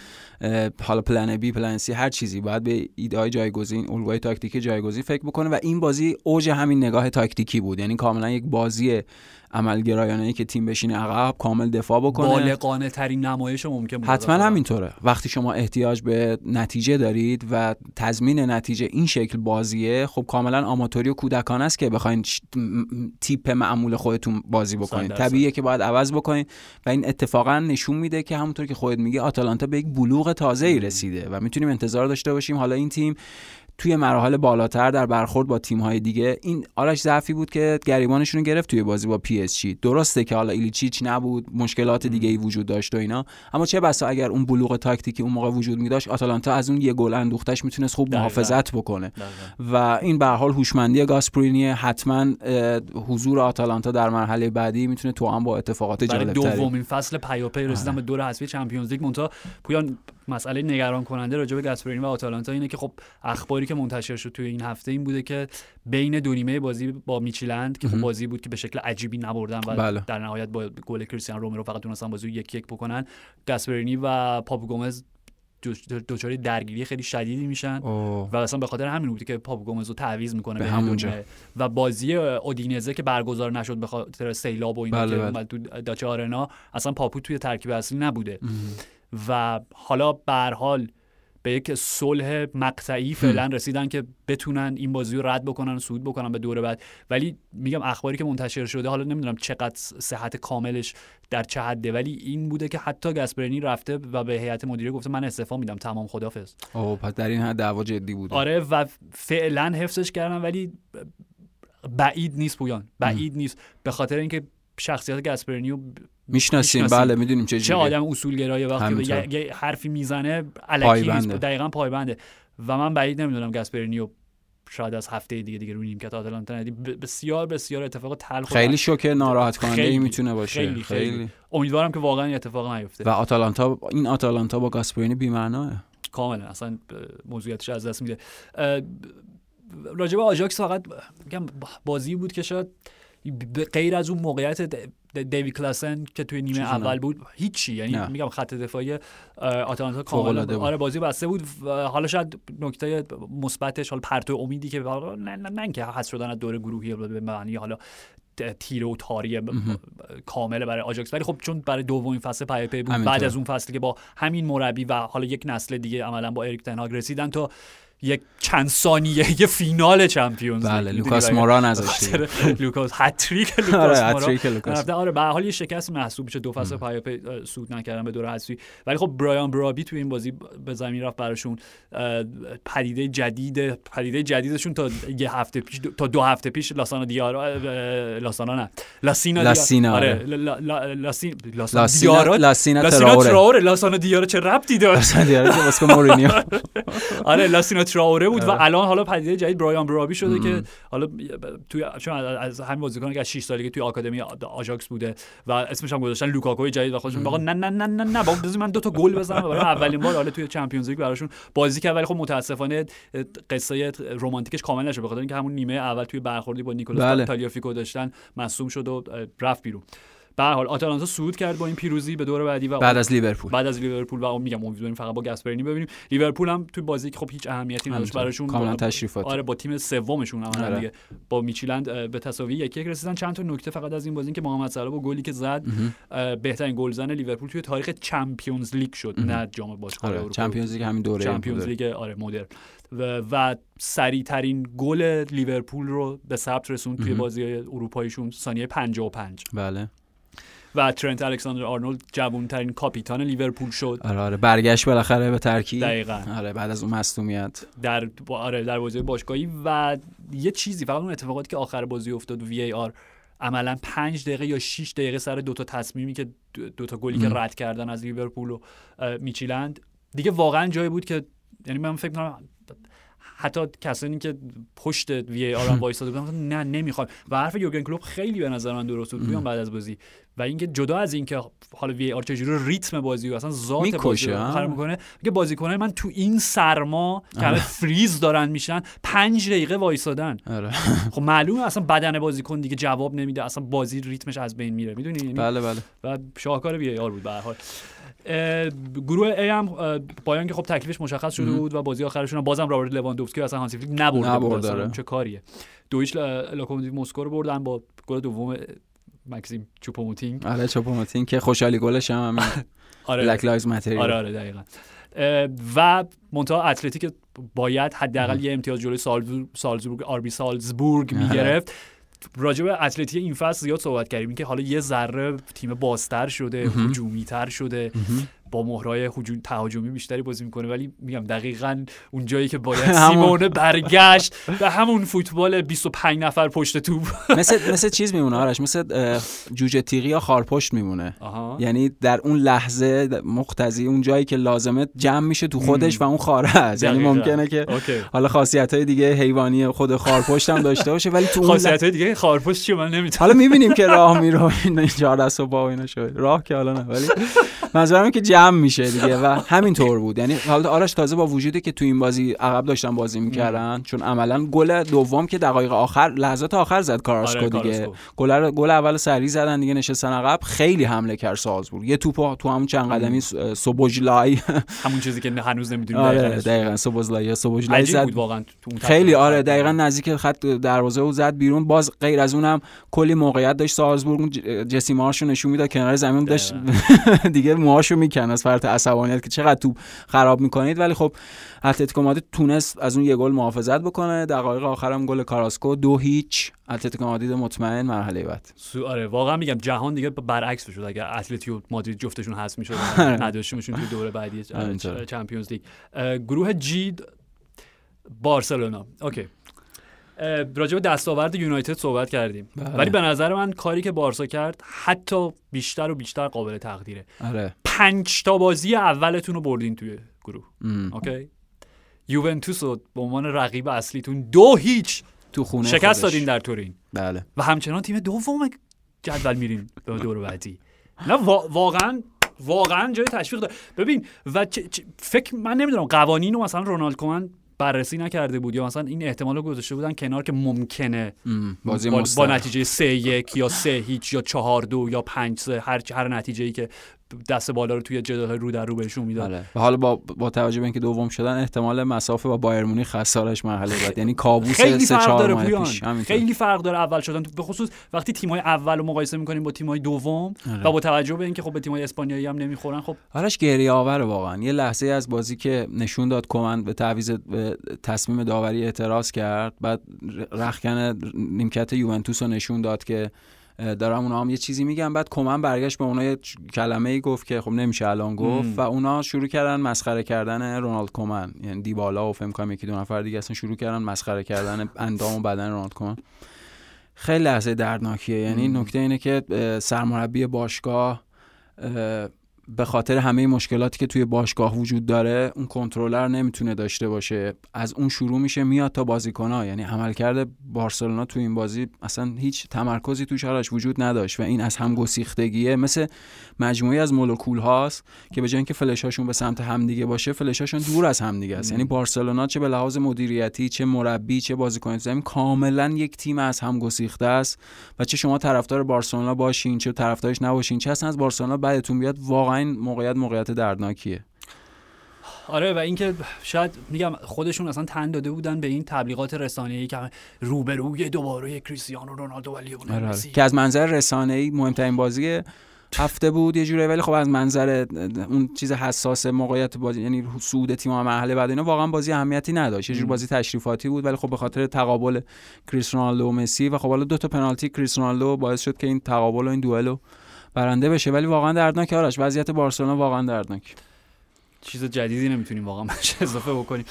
حالا plan B plan C هر چیزی باید به ایده های جایگزین الگوهای تاکتیکی جایگزین فکر بکنه. و این بازی اوج همین نگاه تاکتیکی بود. یعنی کاملا یک بازی عملگرایانه ای که تیم بشینه عقب کامل دفاع بکنه. بالغانه ترین نمایش ممکن بود حتما همینطوره. وقتی شما احتیاج به نتیجه دارید و تضمین نتیجه این شکل بازیه خب کاملا آماتوری و کودکانه است که بخواین تیپ معمول خودتون بازی بکنید. طبیعیه که باید عوض بکنید و این اتفاقا نشون میده که همونطور که خودت میگی آتالانتا به یک بلوغ تازه ای رسیده و می‌تونیم انتظار داشته باشیم حالا این تیم توی مراحل بالاتر در برخورد با تیم‌های دیگه. این آرش ضعفی بود که گریبانشون رو گرفت توی بازی با PSG. درسته که حالا ایلیچیچ نبود مشکلات دیگه ای وجود داشت و اینا. اما چه بسا اگر اون بلوغ تاکتیکی اون موقع وجود می داشت آتالانتا از اون یه گل اندوختش می‌تونست خوب. محافظت بکنه. و این به هر حال هوشمندی گاسپرینی حتما حضور آتالانتا در مرحله بعدی می‌تونه تو هم با اتفاقات جالب‌تری دومین فصل پیاپی رسیدن به دور حذفی چمپیونز لیگ. مونتا پویان مسئله نگران کننده راجع به گاسپرینی و آتالانتا اینه که خب اخباری که منتشر شد توی این هفته این بوده که بین دو نیمه بازی با میچیلند که خب. بازی بود که به شکل عجیبی نبردن و بله. در نهایت با گل کریستیانو رومرو فقط تونستن بازی رو یک یک بکنن گاسپرینی و پاپو گومز دو- دچار درگیری خیلی شدیدی میشن و اصلا به خاطر همین بوده که پاپو گومز رو تعویض می‌کنه به همونجا. و بازی اودینزه که برگزار نشد به خاطر سیلاب و اینا بله، که بله. تو داچه آرنا اصلا پاپو توی ترکیب اصلی نبوده و حالا به حال به یک صلح مقطعی فعلا رسیدن که بتونن این بازی رو رد بکنن و صعود بکنن به دور بعد. ولی میگم اخباری که منتشر شده حالا نمی‌دونم چقدر صحت کاملش در چه حده ولی این بوده که حتی گاسپرینی رفته و به هیئت مدیره گفته من استعفا میدم تمام خدافظ. اوه پس در این حد دعوا جدی بوده. آره و فعلا حفظش کردن ولی بعید نیست پویان. بعید نیست. به خاطر اینکه شخصیت گاسپرینی رو می‌شناسیم. بله می‌دونیم چه چه. آدم اصولگرایه وقتی. یه, حرفی می‌زنه پایبنده. نیست دقیقا پایبنده و من بعید نمی‌دونم گاسپرینیو شاید از هفته دیگه دیگه روی نیمکت آتالانتا ندید ب- بسیار بسیار اتفاق تلخ خیلی شوکه ناراحت کننده ای می‌تونه باشه خیلی، خیلی, خیلی. امیدوارم که واقعا این اتفاق نیفته و آتالانتا این آتالانتا با گاسپرینی بی‌معناه کاملا اصلا موضوعیتش از دست میده اه، راجع به آژاکس فقط میگم بازی بود که شاید غیر از اون موقعیت دیوی کلاسن که توی نیمه اول. بود هیچی یعنی نه. میگم خط دفاعی آتالانتا کاملا. آره بازی بسته بود حالا شاید نکته مثبتش حالا پرتو امیدی که نه نه, نه که حذف شدن از دور گروهی به معنی حالا تیره و تاری کامل برای آژاکس ولی خب چون برای دومین فصل پیاپی بود. بعد از اون فصلی که با همین مربی و حالا یک نسل دیگه عملا با اریک تن هاخ رسیدن تا یک چند ثانیه یه فینال Champions League. بله می‌دونی لوکاس برای- مورا به ازش لوکاس هتریک آره لوکاس مورا هتریک لوکاس. رفته آره به حال یه شکست محسوب میشه. دو فصل پیاپی اه، صعود نکردن به دور حذفی. ولی خب برایان برابی توی این بازی به زمین رفت براشون. پدیده جدید پدیده جدیدشون تا یه هفته پیش تا دو هفته پیش لاسانا دیارا لاسانا نه. لاسینا لاسینا، دیارا. آره. آره. لا- لا- لا- لاسی- لاسانا لاسینا دیارا. لاسینا لاسینا تراوره. لاسانا دیارا چه ربطی داشت؟ لاسینا دیارا که واسه مورینیو. آره لاسینا تراوره بود و الان حالا پدیده جدید برایان برابی شده که حالا توی چون از همین بازیکنی که از 6 سالگی توی آکادمی آژاکس بوده و اسمش هم گذاشتن لوکاکوی جدید و خودشون آقا نه نه نه نه نه بابا من دو تا گل بزنم برای اولین بار حالا توی Champions League براشون بازی کرد ولی خب متاسفانه قصه رمانتیکش کامل نشد به خاطر اینکه همون نیمه اول توی برخوردی با نیکولاس بله. تالیافیکو داشتن مصدوم شد و رفت بیرون. به هر حال آتالانتا صعود کرد با این پیروزی به دور بعدی و بعد از لیورپول. بعد از لیورپول و میگم امیدواریم فقط با گاسپرینی ببینیم. لیورپول هم توی بازی که خب هیچ اهمیتی نداشت. براشون کاملا تشریفات آره با تیم سومشون عملا آره. دیگه. با میچیلند به تساوی یک یک رسیدن. چند تا نکته فقط از این بازی که محمد صلاح با گلی که زد بهترین گلزن لیورپول توی تاریخ Champions League شد نه جام باشگاه آره اروپا. Champions League همین دوره Champions. League آره مدرن. و, و سریع ترین گل لیورپول رو به ثبت رسوند توی بازی اروپاییشون ثانیه 55 بله. و ترنت الکساندر آرنولد جوان ترین کاپیتان لیورپول شد. آره آره. برگشت بالاخره به ترکیب. دقیقاً. آره بعد از اون مصونیت در آره در بازی باشگاهی و یه چیزی فقط اون اتفاقاتی که آخر بازی افتاد وی ای آر عملا پنج دقیقه یا 6 دقیقه سر دوتا تصمیمی که دو- دوتا گلی که رد کردن از لیورپول و میچیلند. دیگه واقعا جایی بود که یعنی من فکر کنم حتی کسانی که پشت VAR هم وایساده بودن نه نمی‌خوام و حرف یورگن کلوپ خیلی به نظر من درست بود بعد از بازی. و اینکه جدا از اینکه حالا VAR چجوری ریتم بازی و اصلا ذات بازی رو؟ خراب می‌کنه میگه بازیکنای من تو این سرما که همه فریز دارن میشن پنج دقیقه وایسادن آره. خب معلومه اصلا بدن بازیکن دیگه جواب نمیده اصلا بازی ریتمش از بین میره. می‌دونی؟ بله بله. و شاهکار VAR بود به هر حال. گروه A هم با اینکه خب تکلیفش مشخص شده بود و بازی آخرشون هم بازم رابرت لواندوفسکی اصلا هانسی فلیک نبرده. آره. چه کاریه. دو هیچ لوکوموتیو مسکو رو بردن با گل دوم مکسیم چوپوموتینگ. آره چوپوموتین که خوشحالی گلش هم همین آره. Black Lives Matter آره آره دقیقا. و منتها اتلتیک باید حداقل یه امتیاز جلوی سالزبورگ سالزبورگ RB سالزبورگ آره. می‌گرفت راجع به اتلتی این فصل زیاد صحبت کردیم. اینکه حالا یه ذره تیم بازتر شده هجومی تر شده. با مهرای هجوم تهاجمی بیشتری بازی می‌کنه ولی میگم دقیقا اون جایی که باید. سیمونه برگشت به همون فوتبال 25 نفر پشت توپ. مثل مثل چیز میمونه آرش؟ مثل جوجه تیغی یا خارپشت میمونه. یعنی در اون لحظه مقتضی اون جایی که لازمه جمع میشه تو خودش و اون خاره است یعنی. ممکنه که حالا خاصیت های دیگه حیوانی خود خارپشت هم داشته باشه ولی تو خاصیت های دیگه خارپوش چیه؟ من نمی‌تونم حالا می‌بینیم که راه میرو این چهار دست و اینا شد. راه که حالا نه ولی منظورم که جمع میشه دیگه و همینطور بود. یعنی حالا آرش تازه با وجودی که تو این بازی عقب داشتن بازی می‌کردن چون عملا گل دوم که دقایق آخر لحظات آخر زد کاراسکو آره، دیگه. گل گل اول سری زدن دیگه نشستن عقب. خیلی حمله کرد سالزبورگ یه توپ تو همون چند قدمی س- سوبوژلای همون چیزی که هنوز نمی‌دونیم آره دقیقا. سوبوژلای یا سوبوژلای عجیب زد. واقعا خیلی. آره دقیقا نزدیک خط دروازه و زد بیرون. باز غیر از اونم کلی موقعیت داشت سالزبورگ اون ج- جسی مارشو نشون می‌داد کنار زمین داشت دیگه موهاشو میکن از فرط عصبانیت که چقدر توپ خراب می‌کنید. ولی خب اتلتیکو مادرید تونست از اون یه گل محافظت بکنه. دقایق آخرم گل کاراسکو. دو هیچ. اتلتیکو مادرید مطمئن مرحله بعد. آره واقعا میگم جهان دیگه برعکس شد اگر اتلتی و مادرید جفتشون حذف می‌شدن نداشتیمشون توی دوره بعدی همینطوره. Champions League. گروه G بارسلونا. OK. راجع به دستاورد یونایتد صحبت کردیم. بله. ولی به نظر من کاری که بارسا کرد حتی بیشتر و بیشتر قابل تقدیره. آره. پنج تا بازی اولتون رو بردین توی گروه. ام. OK؟ یوونتوس رو به عنوان رقیب اصلیتون دو هیچ تو خونه شکست. دادین در تورین. بله. و همچنان تیم دوم جدول میرین به دور بعدی. نه وا- واقعا واقعا جای تشویق داره ببین و چه- چه- فکر من نمی‌دونم قوانین رو مثلا رونالد کومن بررسی نکرده بود یا مثلا این احتمال رو گذاشته بودن کنار که ممکنه. بازی با, با. نتیجه سه یک یا سه هیچ یا چهار دو یا پنج سه هر هر نتیجه ای که دست بالا رو توی جدال رو در رو بهشون می‌داد آره. و حالا با با توجه به اینکه دوم شدن احتمال مسافه با بایر مونیخ خسارش مرحله بعد یعنی کابوس خیلی سه فرق داره پیش. خیلی فرق داره اول شدن به خصوص وقتی تیمای اول رو مقایسه می‌کنیم با تیمای دوم آره. و با توجه به اینکه خب به تیمای اسپانیایی هم نمی‌خورن خب آرش گریه آوره واقعا یه لحظه از بازی که نشون داد کمن به تعویض تصمیم داوری اعتراض کرد بعد رخکن نیمکت یوونتوس رو نشون داد که دارم اونا هم یه چیزی میگن بعد کمن برگشت به اونا یه کلمه ای گفت که خب نمیشه الان گفت مم. و اونا شروع کردن مسخره کردن رونالد کومن یعنی دیبالا و فکر کنم یکی دو نفر دیگه اصلا شروع کردن مسخره کردن اندام و بدن رونالد کومن خیلی لحظه دردناکیه یعنی. نکته اینه که سرمربی باشگاه اه، به خاطر همه مشکلاتی که توی باشگاه وجود داره اون کنترلر نمی‌تونه داشته باشه. از اون شروع میشه میاد تا بازیکن‌ها. یعنی عملکرد بارسلونا توی این بازی اصلا هیچ تمرکزی توش آرش وجود نداشت و این از هم گسیختگیه. مثل مجموعی از مولکول هاست که به جای اینکه فلشاشون به سمت همدیگه باشه فلشاشون دور از همدیگه است. یعنی بارسلونا چه به لحاظ مدیریتی چه مربی چه بازیکن زمین کاملا یک تیم از هم گسیخته است. و چه شما طرفدار بارسلونا باشین چه طرفدارش نباشین چه اصلا از بارسلونا بعدتون بیاد واقعا موقعیت موقعیت دردناکیه آره و اینکه شاید میگم خودشون اصلا تن داده بودن به این تبلیغات رسانه‌ای که روبروی دوباره کریستیانو رونالدو و لیونل آره، آره. مسی که از منظر رسانه‌ای مهمترین بازی هفته بود یه جوری ولی خب از منظر اون چیز حساس موقعیت بازی یعنی صعود تیم مرحله بعد اینا واقعا بازی اهمیتی نداشت یه جور. بازی تشریفاتی بود ولی خب به خاطر تقابل کریس رونالدو و مسی و خب حالا دو تا پنالتی کریس رونالدو باعث شد که این تقابل و این دوئلو برنده بشه. ولی واقعا دردناک آرش. وضعیت بارسلونا واقعا دردناک. چیز جدیدی نمی‌تونیم واقعا بهش اضافه بکنیم.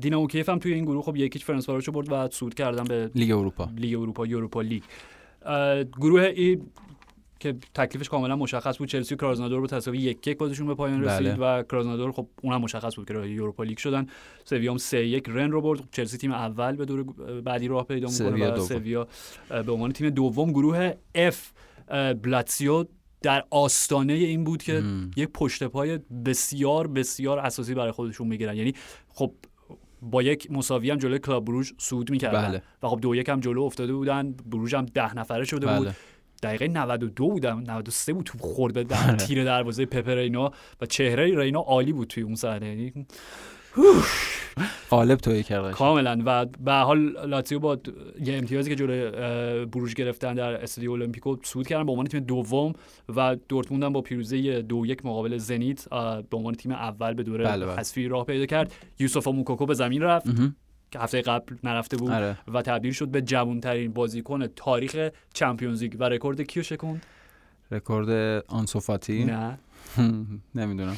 دینامو کیف هم توی این گروه خب یک هیچ فرانس رو برد و صعود کردن به لیگ اروپا. لیگ اروپا Europa League. گروه E که تکلیفش کاملا مشخص بود چلسی و کراسنودار رو تساوی یک یک بازیشون به پایان بله. رسید و کراسنودار خب اونم مشخص بود که راهی Europa League شدن. سویا هم سه یک رن رو برد. چلسی تیم اول به دور بعدی راه پیدا می‌کنه و. سویا به عنوان تیم دوم گروه اه، بلاتسیو در آستانه این بود که مم. یک پشت پای بسیار بسیار اساسی برای خودشون می‌گیرن یعنی خب با یک مساوی هم جلوی کلاب بروژ صعود می‌کردن بله. و خب دو یک هم جلو افتاده بودن بروژ هم ده نفره شده بود بله. دقیقه 92 بودم 93 بود توپ خورد به در آره. تیر دروازه پپ رینا و چهره رینا عالی بود توی اون صحنه یعنی قالب تهی کردش کاملا. و به هر حال لاتزیو با یه امتیازی که جلوی بروژ گرفتن در استادیو المپیکو صعود کردن به عنوان تیم دوم و دورتموند هم با پیروزی دو یک مقابل زنیت به عنوان تیم اول به دوره بله، بله. حذفی راه پیدا کرد. یوسف موکوکو به زمین رفت. که هفته قبل نرفته بود آره. و تبدیل شد به جوانترین بازیکن تاریخ Champions League. و رکورد کیو شکوند؟ رکورد آنسوفاتی نه. نمی‌دونم.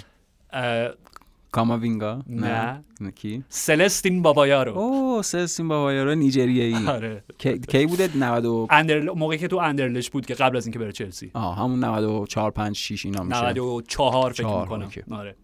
کاماوینگا نه. کی? سلستین بابایارو اوه سلستین بابایارو نیجریه‌ای آره. کی بوده؟ 90 و- اندر موقعی که تو اندرلشت بود که قبل از اینکه بره چلسی. آه همون 94 5 6 اینا میشه. 94 فکر چهار، می‌کنم. آره.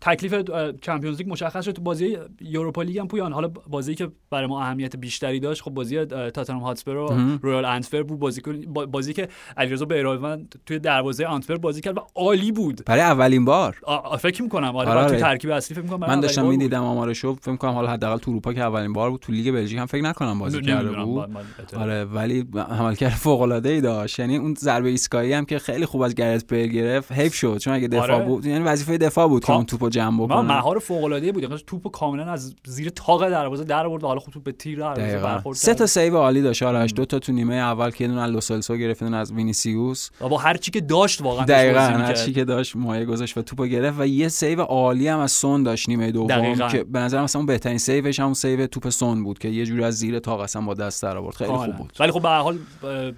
تکلیف Champions League مشخص شد تو بازی Europa League هم پویان. حالا بازی که برای ما اهمیت بیشتری داشت خب بازی تاتنهام هاتسپر و. رویال انتورپ بود. بازی بازی که علیرضا بیرانوند توی دروازه آنتورپ بازی کرد و عالی بود. برای اولین بار. فکر می‌کنم. آره, آره، تو. ترکیب اصلی فکر می‌کنم من داشتم می‌دیدم آمارشو فکر کنم حالا حداقل تو اروپا که اولین بار بود تو لیگ بلژیک هم فکر نکنم بازی کرده بود. آره ولی عملکرد فوق العاده ای داشت. یعنی اون ضربه ایستگاهی هم که خیلی خوب از گرت گرفت حیف شد. چون اگه دفاع آره. بود یعنی وظیفه دفاع بود که اون توپو جمع ما بکنه مهار فوق العاده بود یعنی توپو کاملا از زیر تاق دروازه در آورد و حالا خب توپ به تیر برخورد سه تا. save عالی داشت آرش. دو تا تو نیمه اول که یه دونه از لوسلسو گرفت یه دونه از وینیسیوس با هر چی که داشت واقعا دقیقاً هر. چی که داشت مایه گذاشت و توپو گرفت و یه save عالی هم از سون داشت نیمه دوم. که به نظر مثلا اون بهترین save ش همون save توپ سون بود که یه جوری از زیر تاق اصلا با دست در آورد خیلی خوب. بود ولی خب به هر حال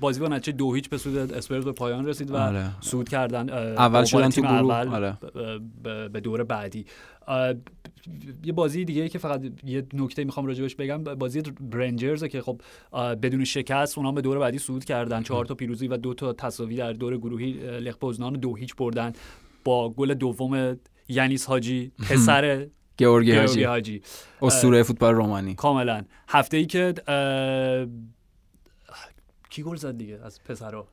بازی با نتیجه دو هیچ به سود اسپرز به پایان رسید و آره. صعود کردن اول شدن تو گروه. آره. به دور بعدی. یه بازی دیگه که فقط یه نکته می‌خوام راجبش بگم بازی رنجرز که خب بدون شکست اونا به دور بعدی صعود کردن. چهار تا پیروزی و دو تا تساوی در دور گروهی لخ پوزنان دو هیچ بردن. با گل دوم یانیس حاجی پسر گیورگی گیورگی حاجی. حاجی اسطوره فوتبال رومانی. کاملا. هفته ای که کی گل زد دیگه از پسرا؟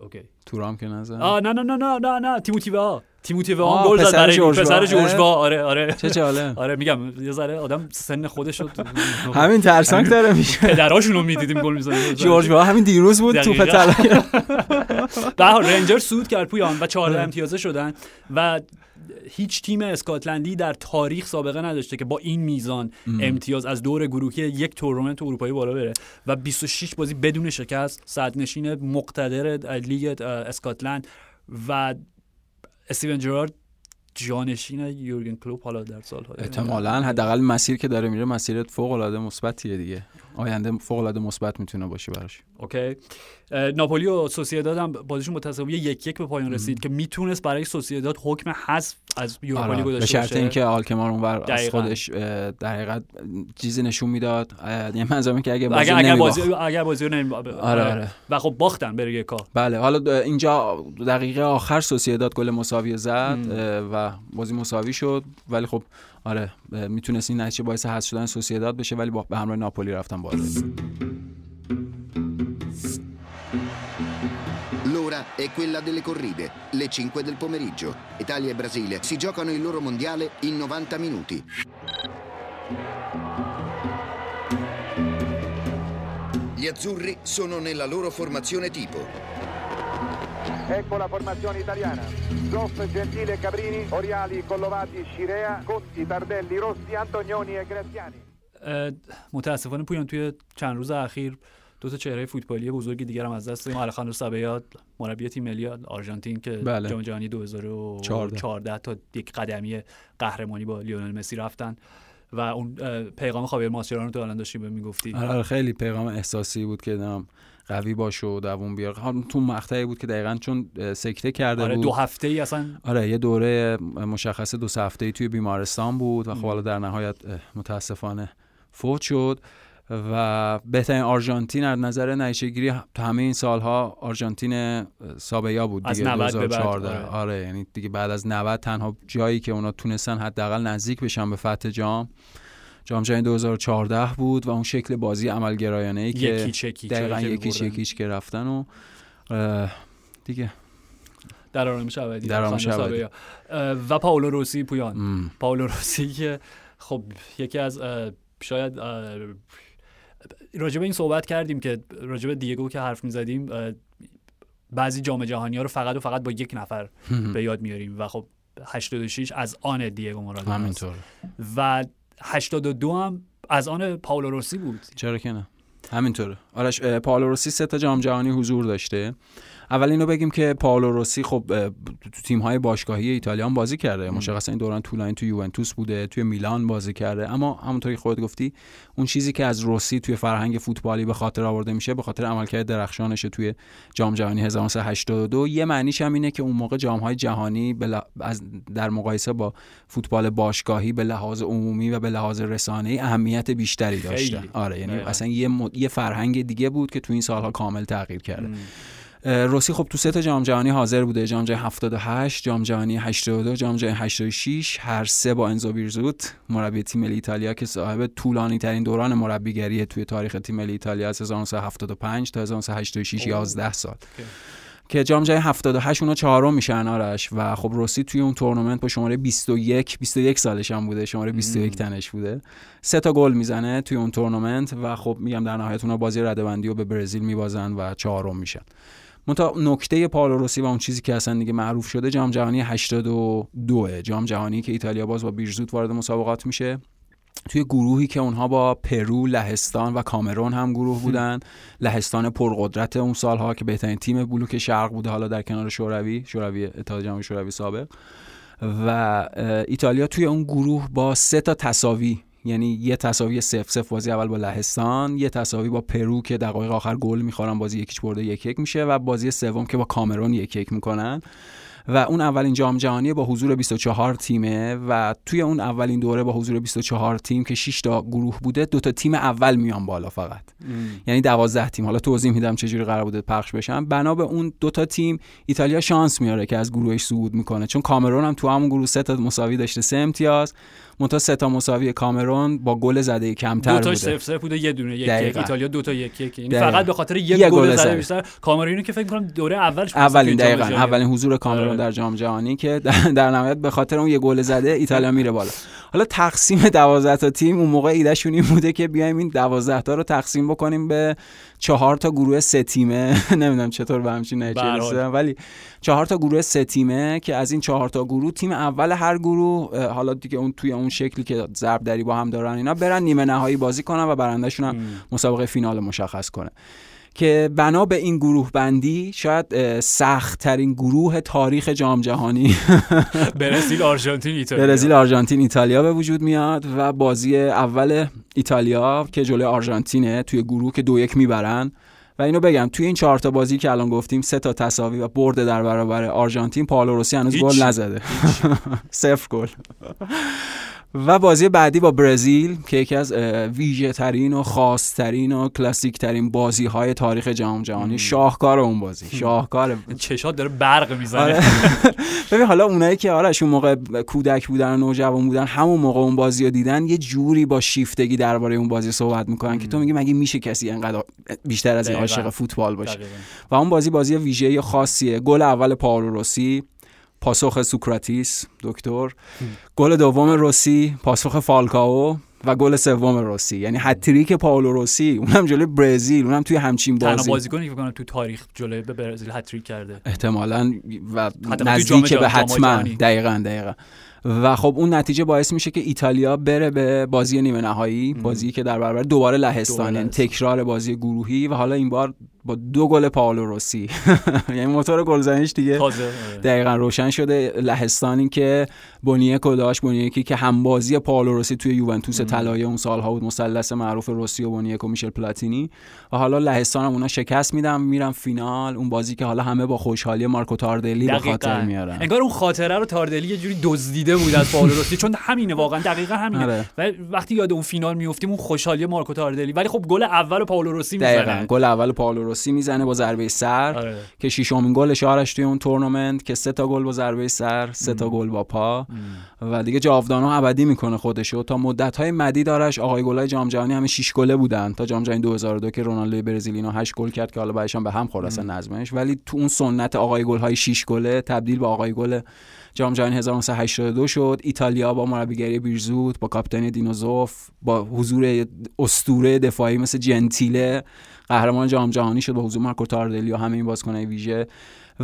OK تورام که نزد. آه نه نه نه نه نه نه. تیموتی وا. تیموتی وا. گل زد برای جورج پسر. جورج. وا. آره آره. چه جالب. آره میگم یه ذره آدم سن خودش همین ترسناک داره میشه. پدراشون رو می‌دیدیم گل می‌زنن جورج وا همین دیروز بود توپ. طلا به رنجر سود کرد پویان و 14 امتیازه شدن و هیچ تیم اسکاتلندی در تاریخ سابقه نداشته که با این میزان امتیاز از دور گروهی یک تورنمنت اروپایی بالا بره و 26 بازی بدون شکست صدرنشین مقتدر لیگ اسکاتلند و استیون جرارد جانشین یورگن کلوپ حالا در سال‌های احتمالاً حداقل مسیر که داره میره مسیر فوق العاده مثبتیه دیگه. آینده فوق العاده مثبت می‌تونه باشه براش. اوکی. ناپولی و سوسییداد هم بازیشون متساوی یک یک به پایان رسید که می‌تونست برای سوسییداد حکم حذف از یوروپا لیگ آره. به گذاشته شرط اینکه آلکمار اونور از. خودش در حقیقت چیزی نشون می‌داد. یه منظورم که اگه بازی اگر. بازی اگر بازی رو نمی... آره آره. و خب باختن کار بله حالا اینجا دقیقه آخر سوسییداد گل مساوی زد و بازی مساوی شد. ولی خب آره اه، میتونست این نتیجه باعث حذف شدن سوسییداد بشه ولی با به همراه ناپولی رفتن بالا L'ora è quella delle corride, le 5 del pomeriggio. Italia e Brasile si giocano il loro mondiale in 90 minuti. Gli azzurri sono nella loro formazione tipo. Ecco la formazione italiana. Zoff, Gentile, Cabrini, Oriali, Collovati, Scirea, Conti, Tardelli, Rossi, Antonioni e Graziani. متاسفانه پویان توی چند روز اخیر دو تا چهره فوتبالی بزرگ دیگر هم از دست دادیم الخاندرو سابیا مربی تیم ملی آرژانتین که بله. جام جهانی 2014 تا یک قدمی قهرمانی با لیونل مسی رفتن و اون پیغام خاویر ماسچرانو تو الان داشتیم به می‌گفتی آره آره، خیلی پیغام احساسی بود که قوی باش و دووم بیار حالا تو مقطعی بود که دقیقا چون سکته کرده آره بود دو هفته ای اصلا آره یه دوره مشخص دو سه هفته‌ای توی بیمارستان بود و خب حالا در نهایت متاسفانه فوت شد و بهترین آرژانتین از نظر نتیجه گیری تو همه این سالها آرژانتین سابیا بود از دیگه 90 به بعد، 2014 آره. آره یعنی دیگه بعد از 90 تنها جایی که اونا تونستن حداقل نزدیک بشن به فتح جام جام جهانی 2014 بود و اون شکل بازی عملگرایانه ای که یکیچ دقیقا بردن. یکیچ که رفتن و دیگه در آرامش ابدی در آرامش ابدی. و پاولو روسی پویان م. پاولو روسی که خب یکی از شاید اه، راجع به این صحبت کردیم که راجع به دیگو که حرف می‌زدیم بعضی جام جهانی ها رو فقط و فقط با یک نفر به یاد میاریم و خب 86 از آن دیگو مارادونا است. همینطور و 82 هم از آن پاولو روسی بود. چرا که نه؟ همینطوره. آرش اه، پائولو روسی سه تا جام جهانی حضور داشته. اول اینو بگیم که پائولو روسی خب تو تیم های باشگاهی ایتالیا هم بازی کرده. مشخصا این دوران طولانی تو یوونتوس بوده توی میلان بازی کرده. اما همونطوری که خودت گفتی اون چیزی که از روسی توی فرهنگ فوتبالی به خاطر آورده میشه به خاطر عملکرد درخشانش توی جام جهانی 1982 یه معنیش هم اینه که اون موقع جام های جهانی ل- از در مقایسه با فوتبال باشگاهی به لحاظ عمومی و به لحاظ رسانه‌ای اهمیت بیشتری داشته. آره یعنی. اصلا یه, مد... یه فرهنگ دیگه بود که تو این سالها کامل تغییر کرده. روسی خب تو سه تا جام جهانی حاضر بوده. جام جهانی 78 جام جهانی 82 جام جهانی 86 هر سه با انزو بیرزوت مربی تیم ملی ایتالیا که صاحب طولانی ترین دوران مربیگری توی تاریخ تیم ملی ایتالیا از 1975 تا 1986 11 سال. که جام جهانی 78 اونا چهارم میشن آرش و خب روسی توی اون تورنمنت با شماره 21 21 سالش هم بوده. شماره 21 تنش بوده. سه تا گل می‌زنه توی اون تورنمنت و خب میگم در نهایت اونا بازی رده‌بندی رو به برزیل میبازن و چهارم میشن. منتها نکته پائولو روسی و اون چیزی که اصلا دیگه معروف شده جام جهانی 82 جام جهانی که ایتالیا باز با بیرزوت وارد مسابقات میشه. توی گروهی که اونها با پرو، لهستان و کامرون هم گروه بودن. لهستان پرقدرت اون سالها که بهترین تیم بلوک شرق بوده حالا در کنار شوروی شوروی اتحاد جماهیر شوروی سابق. و ایتالیا توی اون گروه با سه تا تساوی یعنی یه تساوی صفر صفر بازی اول با لهستان یه تساوی با پرو که دقایق آخر گل می‌خورن بازی یک هیچ برده یک یک میشه و بازی سوم که با کامرون یک یک می‌کنن. و اون اولین جام جهانی با حضور 24 تیمه و توی اون اولین دوره با حضور 24 تیم که 6 تا گروه بوده دو تا تیم اول میان بالا فقط. یعنی 12 تیم. حالا توضیح میدم چجوری قرار بوده پخش بشن بنا به اون دو تا تیم ایتالیا شانس میاره که از گروهش صعود می‌کنه. چون کامرون هم تو همون گروه سه تا مساوی داشته سه امتیاز. منتها سه تا مساوی کامرون با گل زده کمتر دو بوده تاش صفر صفر بوده یه دونه یک یک. ایتالیا دو تا یک یک یعنی. فقط به خاطر یک گل زده. بیشتر کامرونو که فکر کنم دوره اولش اولین دقیقا اولین حضور کامرون آره. در جام جهانی که در, در نهایت به خاطر اون یه گل زده ایتالیا میره بالا حالا تقسیم 12 تا تیم اون موقع ایدهشون این بوده که بیایم این 12 تا رو تقسیم بکنیم به چهار تا گروه سه تیمه نمی‌دونم چطور به همچین نتیجه ولی چهار تا گروه سه تیمه که از این چهار تا گروه تیم اول هر گروه حالا دیگه اون توی اون شکلی که ضرب دری با هم دارن اینا برن نیمه نهایی بازی کنن و برندهشون هم مسابقه فینال مشخص کنه که بنا به این گروه بندی شاید سخت ترین گروه تاریخ جام جهانی. برزیل آرژانتین ایتالیا. برزیل آرژانتین ایتالیا به وجود میاد و بازی اول ایتالیا که جلوی آرژانتینه توی گروه که دو یک می‌برن. و اینو بگم توی این چهار تا بازی که الان گفتیم سه تا تساوی و برد در برابر آرژانتین پائولو روسی هنوز. گل نزده. صفر گل. و بازی بعدی با برزیل که یکی از ویژه ترین و خاص ترین و کلاسیک ترین بازی های تاریخ جام جهانی. شاهکار اون بازی. شاهکار. چشات داره برق می‌زنه. آره. ببین حالا اونایی که آرش اون موقع کودک بودن و نوجوان بودن همون موقع اون بازی رو دیدن یه جوری با شیفتگی درباره اون بازی صحبت می‌کنن که تو میگی مگه میشه کسی انقدر بیشتر از این. عاشق فوتبال باشه. دقیقاً. و اون بازی بازی ویژه خاصیه. گل اول پائولو روسی پاسخ سوکراتیس دکتر. گل دوم روسی پاسخ فالکاو و گل سوم روسی. یعنی هتریک پائولو روسی اونم جلوی برزیل اونم توی همچین تنها بازی. بازیکنی که کنم تو تاریخ جلوی به برزیل هتریک کرده. احتمالا و جام نزدیک به حتما. دقیقا دقیقا. و خب اون نتیجه باعث میشه که ایتالیا بره به بازی نیمه نهایی بازی که در برابر دوباره لهستان. تکرار بازی گروهی و حالا این بار با دو گل پائولو روسی. یعنی موتور گلزنیش دیگه آره. دقیقا روشن شده. لهستانی که بونیکو داشت بونیکی که همبازی پائولو روسی توی یوونتوس طلایی اون سالها بود مثلث معروف روسی و بونیکو میشل پلاتینی. و حالا لهستان هم اونا شکست میدن میرم فینال. اون بازی که حالا همه با خوشحالی مارکو تاردلی به خاطر. میارن. انگار اون خاطره رو تاردلی یه جوری دزدیده بود از پائولو روسی چون همینه واقعا دقیقا همینه. آره. و وقتی یاد اون فینال میافتیم اون خوشحالی مارکو تاردلی. ولی خب گل اول پائولو روسی می‌زنه. گل اول پائولو روسی می‌زنه با ضربه سر آره. که ششمین گلش آرش توی اون تورنمنت که سه تا گل با ضربه سر سه تا گل با پا. و دیگه جاودانه ابدی می‌کنه خودشو. تا مدت های مدید آرش آقای گلای جام جهانی همه 6 گله بودن. تا جام جهانی 2002 که رونالدو برزیلینا 8 گل کرد که حالا بعدش هم به هم خورد اصلا نظمش. ولی تو اون سنت آقای گل های 6 گله تبدیل به آقای گل جام جهانی 1982 شد. ایتالیا با مربیگری بیرزوت با کاپیتان دینوزوف با حضور اسطوره دفاعی مثل جنتیله. قهرمان جام جهانی شد با حضور مارکو تاردلی و همه این بازیکن‌های ویژه.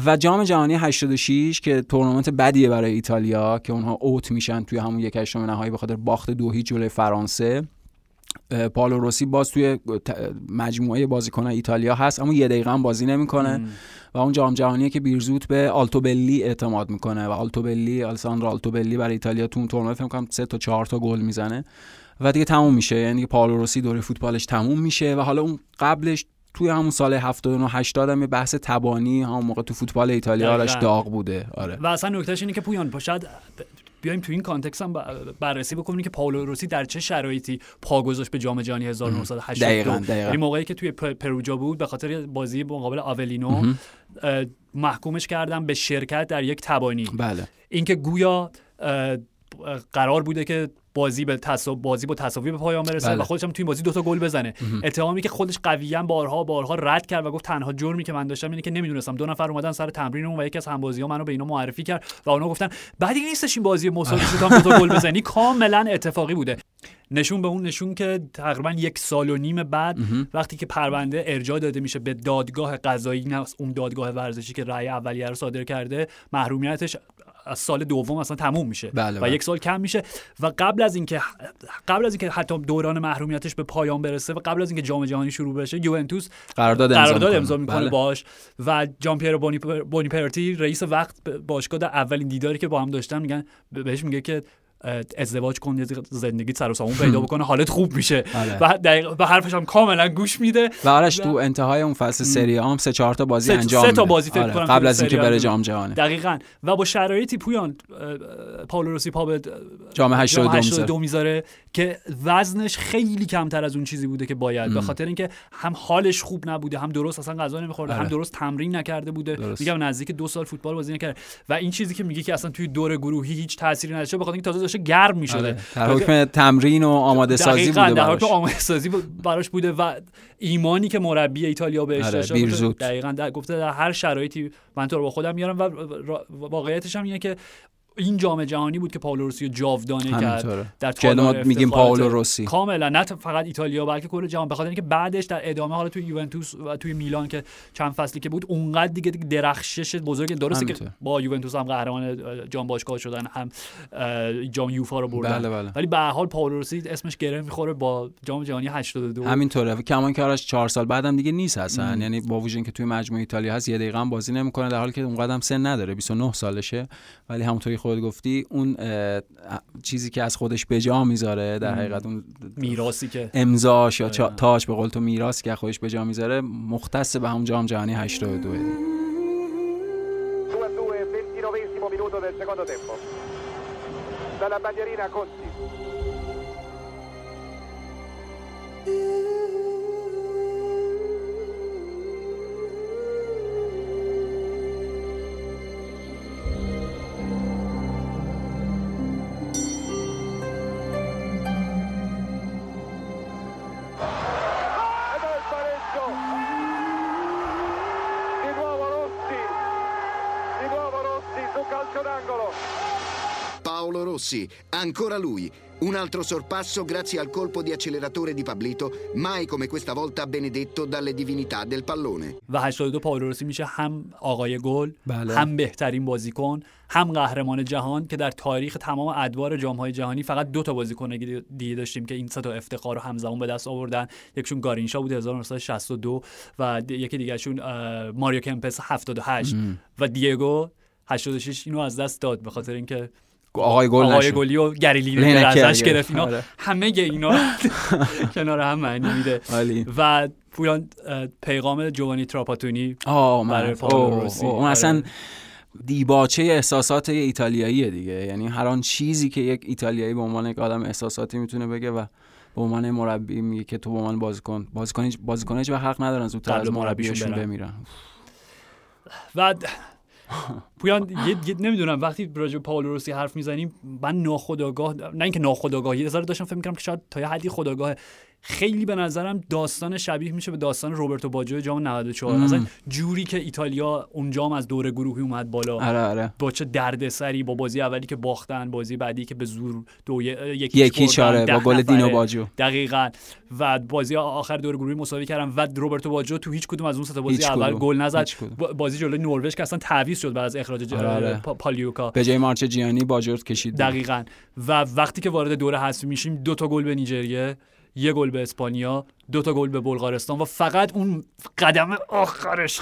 و جام جهانی 86 که تورنمنت بدیه برای ایتالیا که اونها اوت میشن توی همون یک هشتم نهایی به خاطر باخت دو هیچ جلوی فرانسه. پالو روسی باز توی مجموعه بازیکنان ایتالیا هست اما یه دقیقه هم بازی نمی‌کنه. و اون جام جهانیه که بیرزوت به آلتوبلی اعتماد می‌کنه. و آلتوبلی آلساندرو آلتوبلی برای ایتالیا تو اون تورنمنت فکر کنم سه تا چهار تا گل می‌زنه. و دیگه تموم میشه. یعنی دیگه پائولو روسی دوره فوتبالش تموم میشه و حالا اون قبلش توی همون سال 79 80 هم یه بحث تبانی همون موقع تو فوتبال ایتالیا دقیقاً. داغ بوده. آره. و اصلا نکتهش اینه که پویان پا شاید بیایم تو این context هم بررسی بکنیم که پائولو روسی در چه شرایطی پا گذاشت به جام جهانی 1982 دقیقاً، دقیقاً. یعنی موقعی که توی پروجا بود به خاطر بازی مقابل آولینو محکومش کردن به شرکت در یک تبانی. بله. اینکه گویا قرار بوده که بازی به تصاوی بازی با تساوی به پایان برسه بله. و خودش هم توی این بازی دوتا گل بزنه. اتهامی که خودش قویا بارها بارها رد کرد و گفت تنها جرمی که من داشتم اینه که نمی‌دونستم. دو نفر اومدن سر تمرینمون و یکی از همبازی ها منو به اینا معرفی کرد و اونا گفتن بعدی نیستش این بازی مساوی شد هم دوتا گل بزنی. کاملا اتفاقی بوده. نشون به اون نشون که تقریبا یک سال و نیم بعد وقتی که پرونده ارجاع داده میشه به دادگاه قضایی نه اون دادگاه ورزشی که رأی اولیه رو صادر کرده محرومیتش از سال دوم اصلا تموم میشه بله، و بله. یک سال کم میشه و قبل از اینکه قبل از اینکه حتی دوران محرومیتش به پایان برسه و قبل از اینکه جام جهانی شروع بشه یوونتوس قرارداد امضا می‌کنه. می‌کنه بله. باش و جان پیرو بونی بونیپرتی رئیس وقت باشگاه در اولین دیداری که با هم داشتن میگن بهش میگه که ازدواج کن زندگی سر و سامون پیدا بکنه حالت خوب میشه. بله. و دقیق به حرفش هم کاملا گوش میده. و آرش تو انتهای اون فصل سری هم سه چهار تا بازی سه- انجام سه تا. بازی فکر آره، کنم قبل از اینکه بره جام جهانی. دقیقا. و با شرایطی پویان پائولو روسی پا به جام 82 می‌ذاره. 82 می‌ذاره که وزنش خیلی کمتر از اون چیزی بوده که باید. به خاطر اینکه هم حالش خوب نبوده هم درست اصلا غذا نمیخورده آره. هم درست تمرین نکرده بوده. درست. میگم نزدیک دو سال فوتبال بازی نکرده. و این چیزی که میگه که اصلا توی دور گروهی هیچ تأثیری نداشته به خاطر اینکه تازه داشته گرم می‌شده. آره. در حکم تمرین و آماده سازی بوده در حکم آماده سازی براش بوده و ایمانی که مربی ایتالیا بهش آره، داشته دقیقاً در گفته در هر شرایطی من تو رو با خودم میارم و واقعیتش هم اینه که این جام جهانی بود که پائولو روسی رو جاودانه کرد. در تالار میگیم پائولو روسی. کاملا نه فقط ایتالیا بلکه کل جهان. بخاطر اینکه بعدش در ادامه حالا توی یوونتوس و توی میلان که چند فصلی که بود اونقدر دیگه درخشش بزرگ درسته که. با یوونتوس هم قهرمان جام باشگاه شدن هم جام یوفا رو بردن. بله بله. ولی به هر حال پائولو روسی اسمش گره می‌خوره با جام جهانی 82 همینطوره. کمان آرش چهار سال بعدم دیگه نیست اصلا. یعنی با وجود اینکه توی مجموعه ایتالیا هست یه دقیقه هم بازی نمی‌کنه در حالی که اونقدر هم سن نداره 29 سالشه. ولی همونطوری خود گفتی اون چیزی که از خودش به جا می‌ذاره در. حقیقت اون میراثی که امضاش یا دقیقاً. تاج به قول تو میراث که از خودش به جا می‌ذاره مختص به همون جام جهانی 82 2 a 2 29 minuto del secondo tempo dalla bandierina Conti Rossi, ancora lui. Un altro sorpasso grazie al colpo di acceleratore di Pablito, mai come questa volta benedetto dalle divinità del pallone. و 82 پائولو روسی میشه هم آقای گل بله. هم بهترین بازیکن هم قهرمان جهان که در تاریخ تمام ادوار جام‌های جهانی فقط دو تا بازیکن دیگه داشتیم که این سه تا افتخار رو همزمان به دست آوردن یکشون گارینشا بود 1962 و یکی دیگهشون اه، ماریو کمپس 78 و دیگو 86 اینو از دست داد به خاطر اینکه آقای گل آقای. گلی و گریلی ازش گرفت. اینا آره. همه اینا کنار هم معنی میده. و پویان اه، پیغام جوانی تراپاتونی برای روسی. اون آره. اصلا دیباچه احساسات یه ایتالیاییه دیگه یعنی هر آن چیزی که یک ایتالیایی به عنوان یک آدم احساساتی می‌تونه بگه و به عنوان مربی میگه که تو به عنوان بازیکن بازیکن بازیکن هیچ وقت حق ندارن زودتر از مربیشون. بمیرن و پویان یه, یه نمی‌دونم وقتی راجع به پائولو روسی حرف می‌زنیم من ناخودآگاه نه اینکه ناخودآگاه یه ذره داشتم فکر می‌کردم که شاید تا یه حدی خودآگاه خیلی به نظرم داستان شبیه میشه به داستان روبرتو باجو جام 94 ام. مثلا جوری که ایتالیا اون جام از دور گروهی اومد بالا. آره آره. با چه دردسری با بازی اولی که باختن بازی بعدی که به زور دو یکی یکی چاره با گل دینو باجو. دقیقا. و بازی آخر دور گروهی مساوی کردن و روبرتو باجو تو هیچ کدوم از اون سه بازی اول. گل نزد. بازی جلوی نروژ که اصلا تعویض شد بعد از اخراج آره، آره. پا- پالیوکا. به جای مارچ جیانی باجورت کشید. دقیقا. و وقتی که وارد دوره حذفی میشیم دو تا گل به نیجریه. یه گل به اسپانیا دو تا گل به بلغارستان و فقط اون قدم آخرش.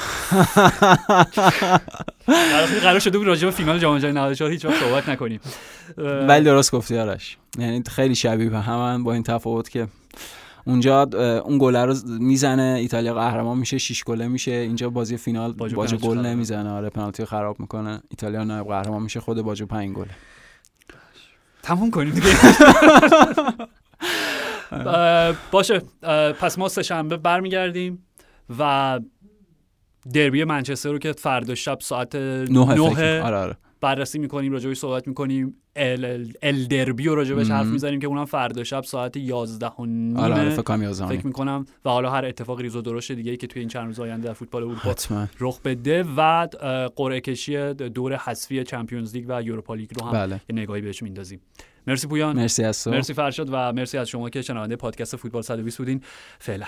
قرار شده بود راجع به فینال جام جهانی 94 هیچ وقت صحبت نکنیم. ولی درست گفتی آرش. یعنی خیلی شبیه به همن با این تفاوت که اونجا اون گله رو می‌زنه ایتالیا قهرمان میشه شش گله میشه. اینجا بازی فینال باجو گل نمی‌زنه. آره پنالتی خراب می‌کنه. ایتالیا نایب قهرمان میشه خود باجو پنج گله. تموم کنیم دیگه. باشه پس ما سه شنبه برمیگردیم و دربی منچستر رو که فردا شب ساعت نه نه فکر آره آره. بررسی می‌کنیم راجبش صحبت می‌کنیم. ال, ال, ال دربی رو راجبش مم. حرف می‌زنیم که اونم فردا شب ساعت 11 و نیمه آره آره فکر. فکر می‌کنم. و حالا هر اتفاق ریز و درشت دیگه که توی این چند روز آینده در فوتبال اروپا رخ بده و قرعه کشی دور حذفی چمپیونز لیگ و یوروپا لیگ رو هم بله. یه نگاهی بهش میندازیم. مرسی پویان. مرسی از تو. مرسی فرشاد و مرسی از شما که شنونده پادکست فوتبال 120 بودین. فعلا.